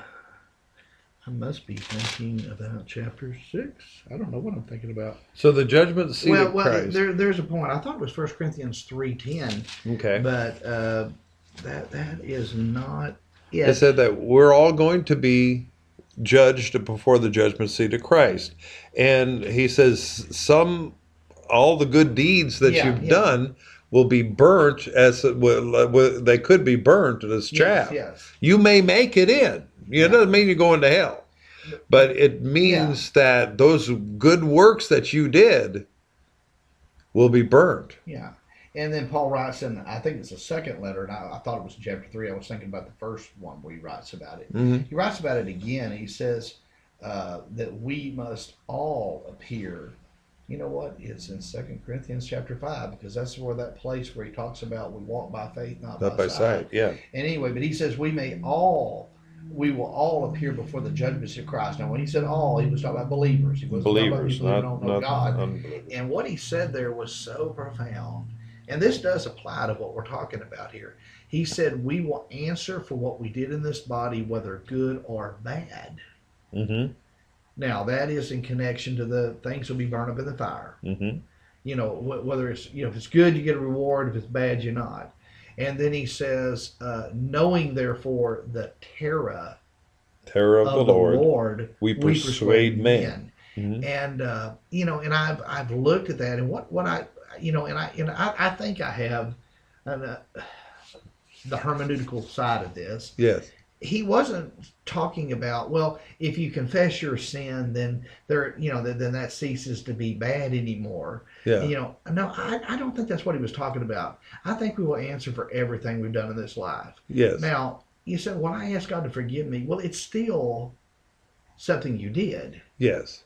I must be thinking about chapter six. I don't know what I'm thinking about. So the judgment seat well, of well, Christ. there, there's a point. I thought it was First Corinthians three ten, okay. but uh, that that is not. It said that we're all going to be judged before the judgment seat of Christ. And he says some all the good deeds that Yeah, you've yeah. done will be burnt as well, uh, well, they could be burnt as chaff. Yes, yes. You may make it in. It doesn't mean you're going to hell. But it means that those good works that you did will be burnt. Yeah. And then Paul writes in, I think it's the second letter, and I, I thought it was in chapter three. I was thinking about the first one where he writes about it. Mhm. He writes about it again. He says uh, that we must all appear. You know what? It's in Second Corinthians chapter five because that's where that place where he talks about we walk by faith, not, Not by sight. Yeah. And anyway, but he says we may all, we will all appear before the judgment seat of Christ. Now, when he said all, he was talking about believers. He wasn't talking about Believers, people who not, don't know not God. And what he said there was so profound. And this does apply to what we're talking about here. He said, We will answer for what we did in this body, whether good or bad. Mm-hmm. Now, that is in connection to the things will be burned up in the fire. Mm-hmm. You know, wh- whether it's, you know, if it's good, you get a reward. If it's bad, you're not. And then he says, uh, knowing therefore the terror Terror of, of the Lord. we we persuade men. Mhm. and uh, you know, and I've I've looked at that, and what what I you know, and I and I, I think I have an, uh, the hermeneutical side of this. Yes. He wasn't talking about well, if you confess your sin, then there you know then, then that ceases to be bad anymore. Yeah. You know, no, I, I don't think that's what he was talking about. I think we will answer for everything we've done in this life. Yes. Now, you said, well, I asked God to forgive me. Well, it's still something you did, yes.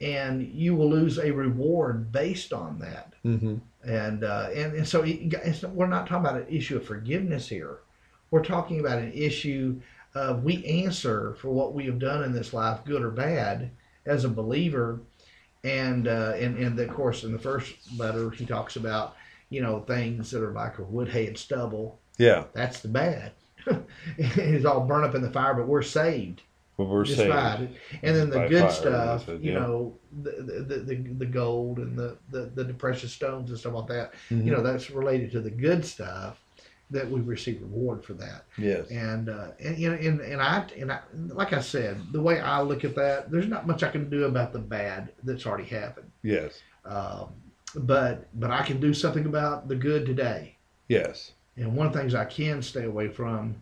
And you will lose a reward based on that. Mm-hmm. And uh, and, and so we're not talking about an issue of forgiveness here. We're talking about an issue of we answer for what we have done in this life, good or bad, as a believer. And uh, and and of course, in the first letter, he talks about you know things that are like a wood, hay, and stubble. Yeah. That's the bad. it's all burned up in the fire, but we're saved. But we're Just saved. fine. And then the good fire, stuff, said, you know, the, the, the, the gold and the, the, the precious stones and stuff like that, Mhm. you know, that's related to the good stuff that we receive reward for that. Yes. And, uh, and, you know, and, and I, and I, like I said, the way I look at that, there's not much I can do about the bad that's already happened. Yes. Um, but, but I can do something about the good today. Yes. And one of the things I can stay away from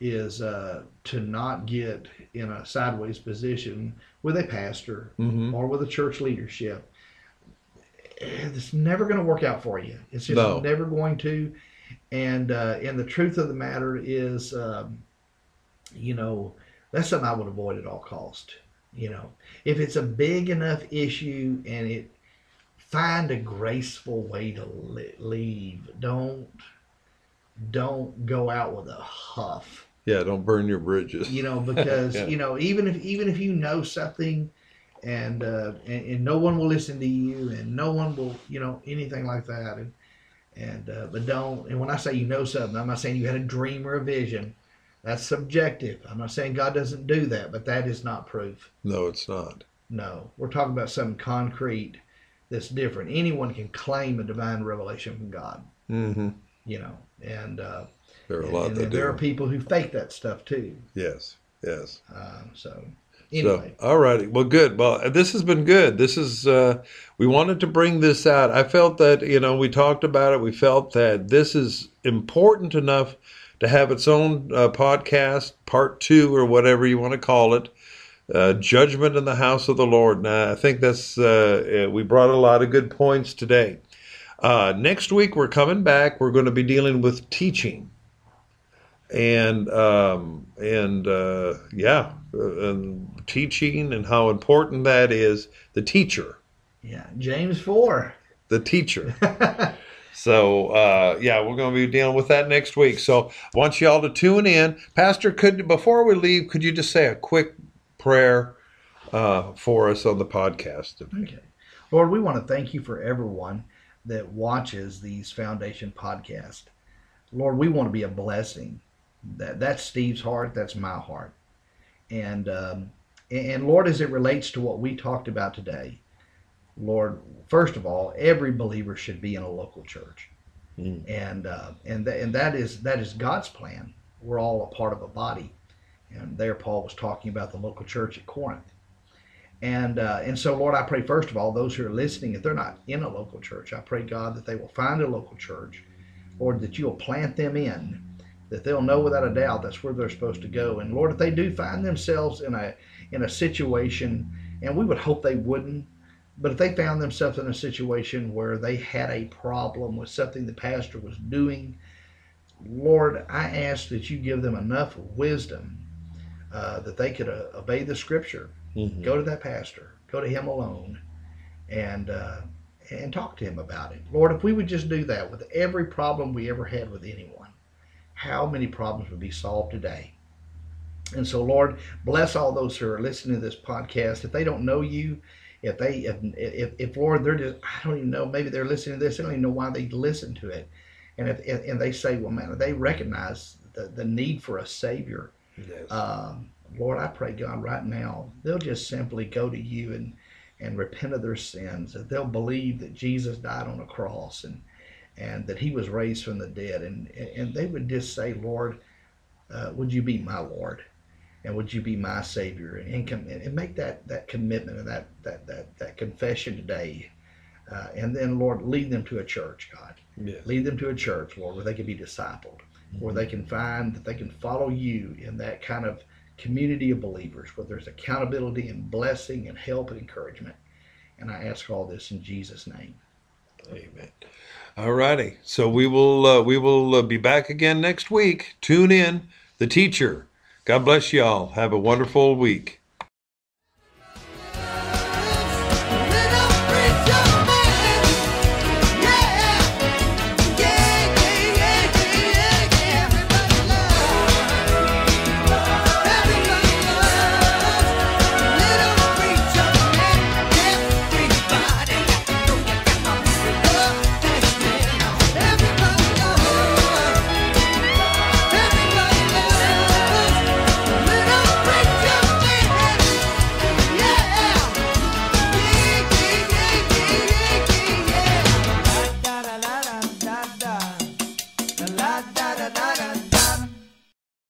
is uh, to not get in a sideways position with a pastor Mm-hmm. or with a church leadership. It's never going to work out for you. It's just No. never going to. And uh, and the truth of the matter is, um, you know, that's something I would avoid at all cost. You know, if it's a big enough issue and it find a graceful way to leave. Don't don't go out with a huff Yeah, don't burn your bridges. You know, because Yeah. you know, even if even if you know something, and, uh, and and no one will listen to you, and no one will, you know, anything like that, and and uh, but don't. And when I say you know something, I'm not saying you had a dream or a vision. That's subjective. I'm not saying God doesn't do that, but that is not proof. No, it's not. No, we're talking about something concrete that's different. Anyone can claim a divine revelation from God, hmm you know, and uh, There are a lot and, that do. there are people who fake that stuff too. yes, yes. Um, so anyway, So, all righty. Well, good. Well, this has been good. This is, uh, we wanted to bring this out. I felt that, you know, we talked about it. We felt that this is important enough to have its own uh, podcast, part two, or whatever you want to call it. Uh, judgment in the house of the Lord. Now, I think that's, uh, we brought a lot of good points today. Uh, next week, we're coming back. We're going to be dealing with teaching and um, and uh, yeah, uh, and teaching and how important that is. The teacher, yeah, James four. the teacher. so uh, yeah, we're going to be dealing with that next week. So I want y'all to tune in. Pastor, could before we leave, could you just say a quick prayer uh, for us on the podcast? Okay. Lord, we want to thank you for everyone that watches these foundation podcasts. Lord, we want to be a blessing. That that's Steve's heart. That's my heart. And um, and Lord, as it relates to what we talked about today, Lord, first of all, every believer should be in a local church, Mm. and uh, and th- and that is that is God's plan. We're all a part of a body, and there Paul was talking about the local church at Corinth. And uh, and so, Lord, I pray first of all, those who are listening, if they're not in a local church, I pray God that they will find a local church, Lord, that you'll plant them in, that they'll know without a doubt that's where they're supposed to go. And Lord, if they do find themselves in a in a situation, and we would hope they wouldn't, but if they found themselves in a situation where they had a problem with something the pastor was doing, Lord, I ask that you give them enough wisdom uh, that they could uh, obey the Scripture Mhm. go to that pastor, go to him alone, and uh, and talk to him about it. Lord, if we would just do that with every problem we ever had with anyone, how many problems would be solved today? And so, Lord, bless all those who are listening to this podcast. If they don't know you, if they, if, if, if Lord, they're just, I don't even know, maybe they're listening to this, they don't even know why they listen to it. And if, and they say, well, man, they recognize the, the need for a Savior. Yes. Um, Lord, I pray, God, right now, they'll just simply go to you and, and repent of their sins. That they'll believe that Jesus died on a cross and, and that he was raised from the dead. And, and they would just say, Lord, uh, would you be my Lord? And would you be my Savior? And, com- and make that, that commitment and that, that, that, that confession today. Uh, and then, Lord, lead them to a church, God. yes. Lead them to a church, Lord, where they can be discipled, where they can find that they can follow you in that kind of community of believers, where there's accountability and blessing and help and encouragement. And I ask all this in Jesus' name. Amen. All righty. So we will uh, we will uh, be back again next week. Tune in. The teacher. God bless y'all. Have a wonderful week.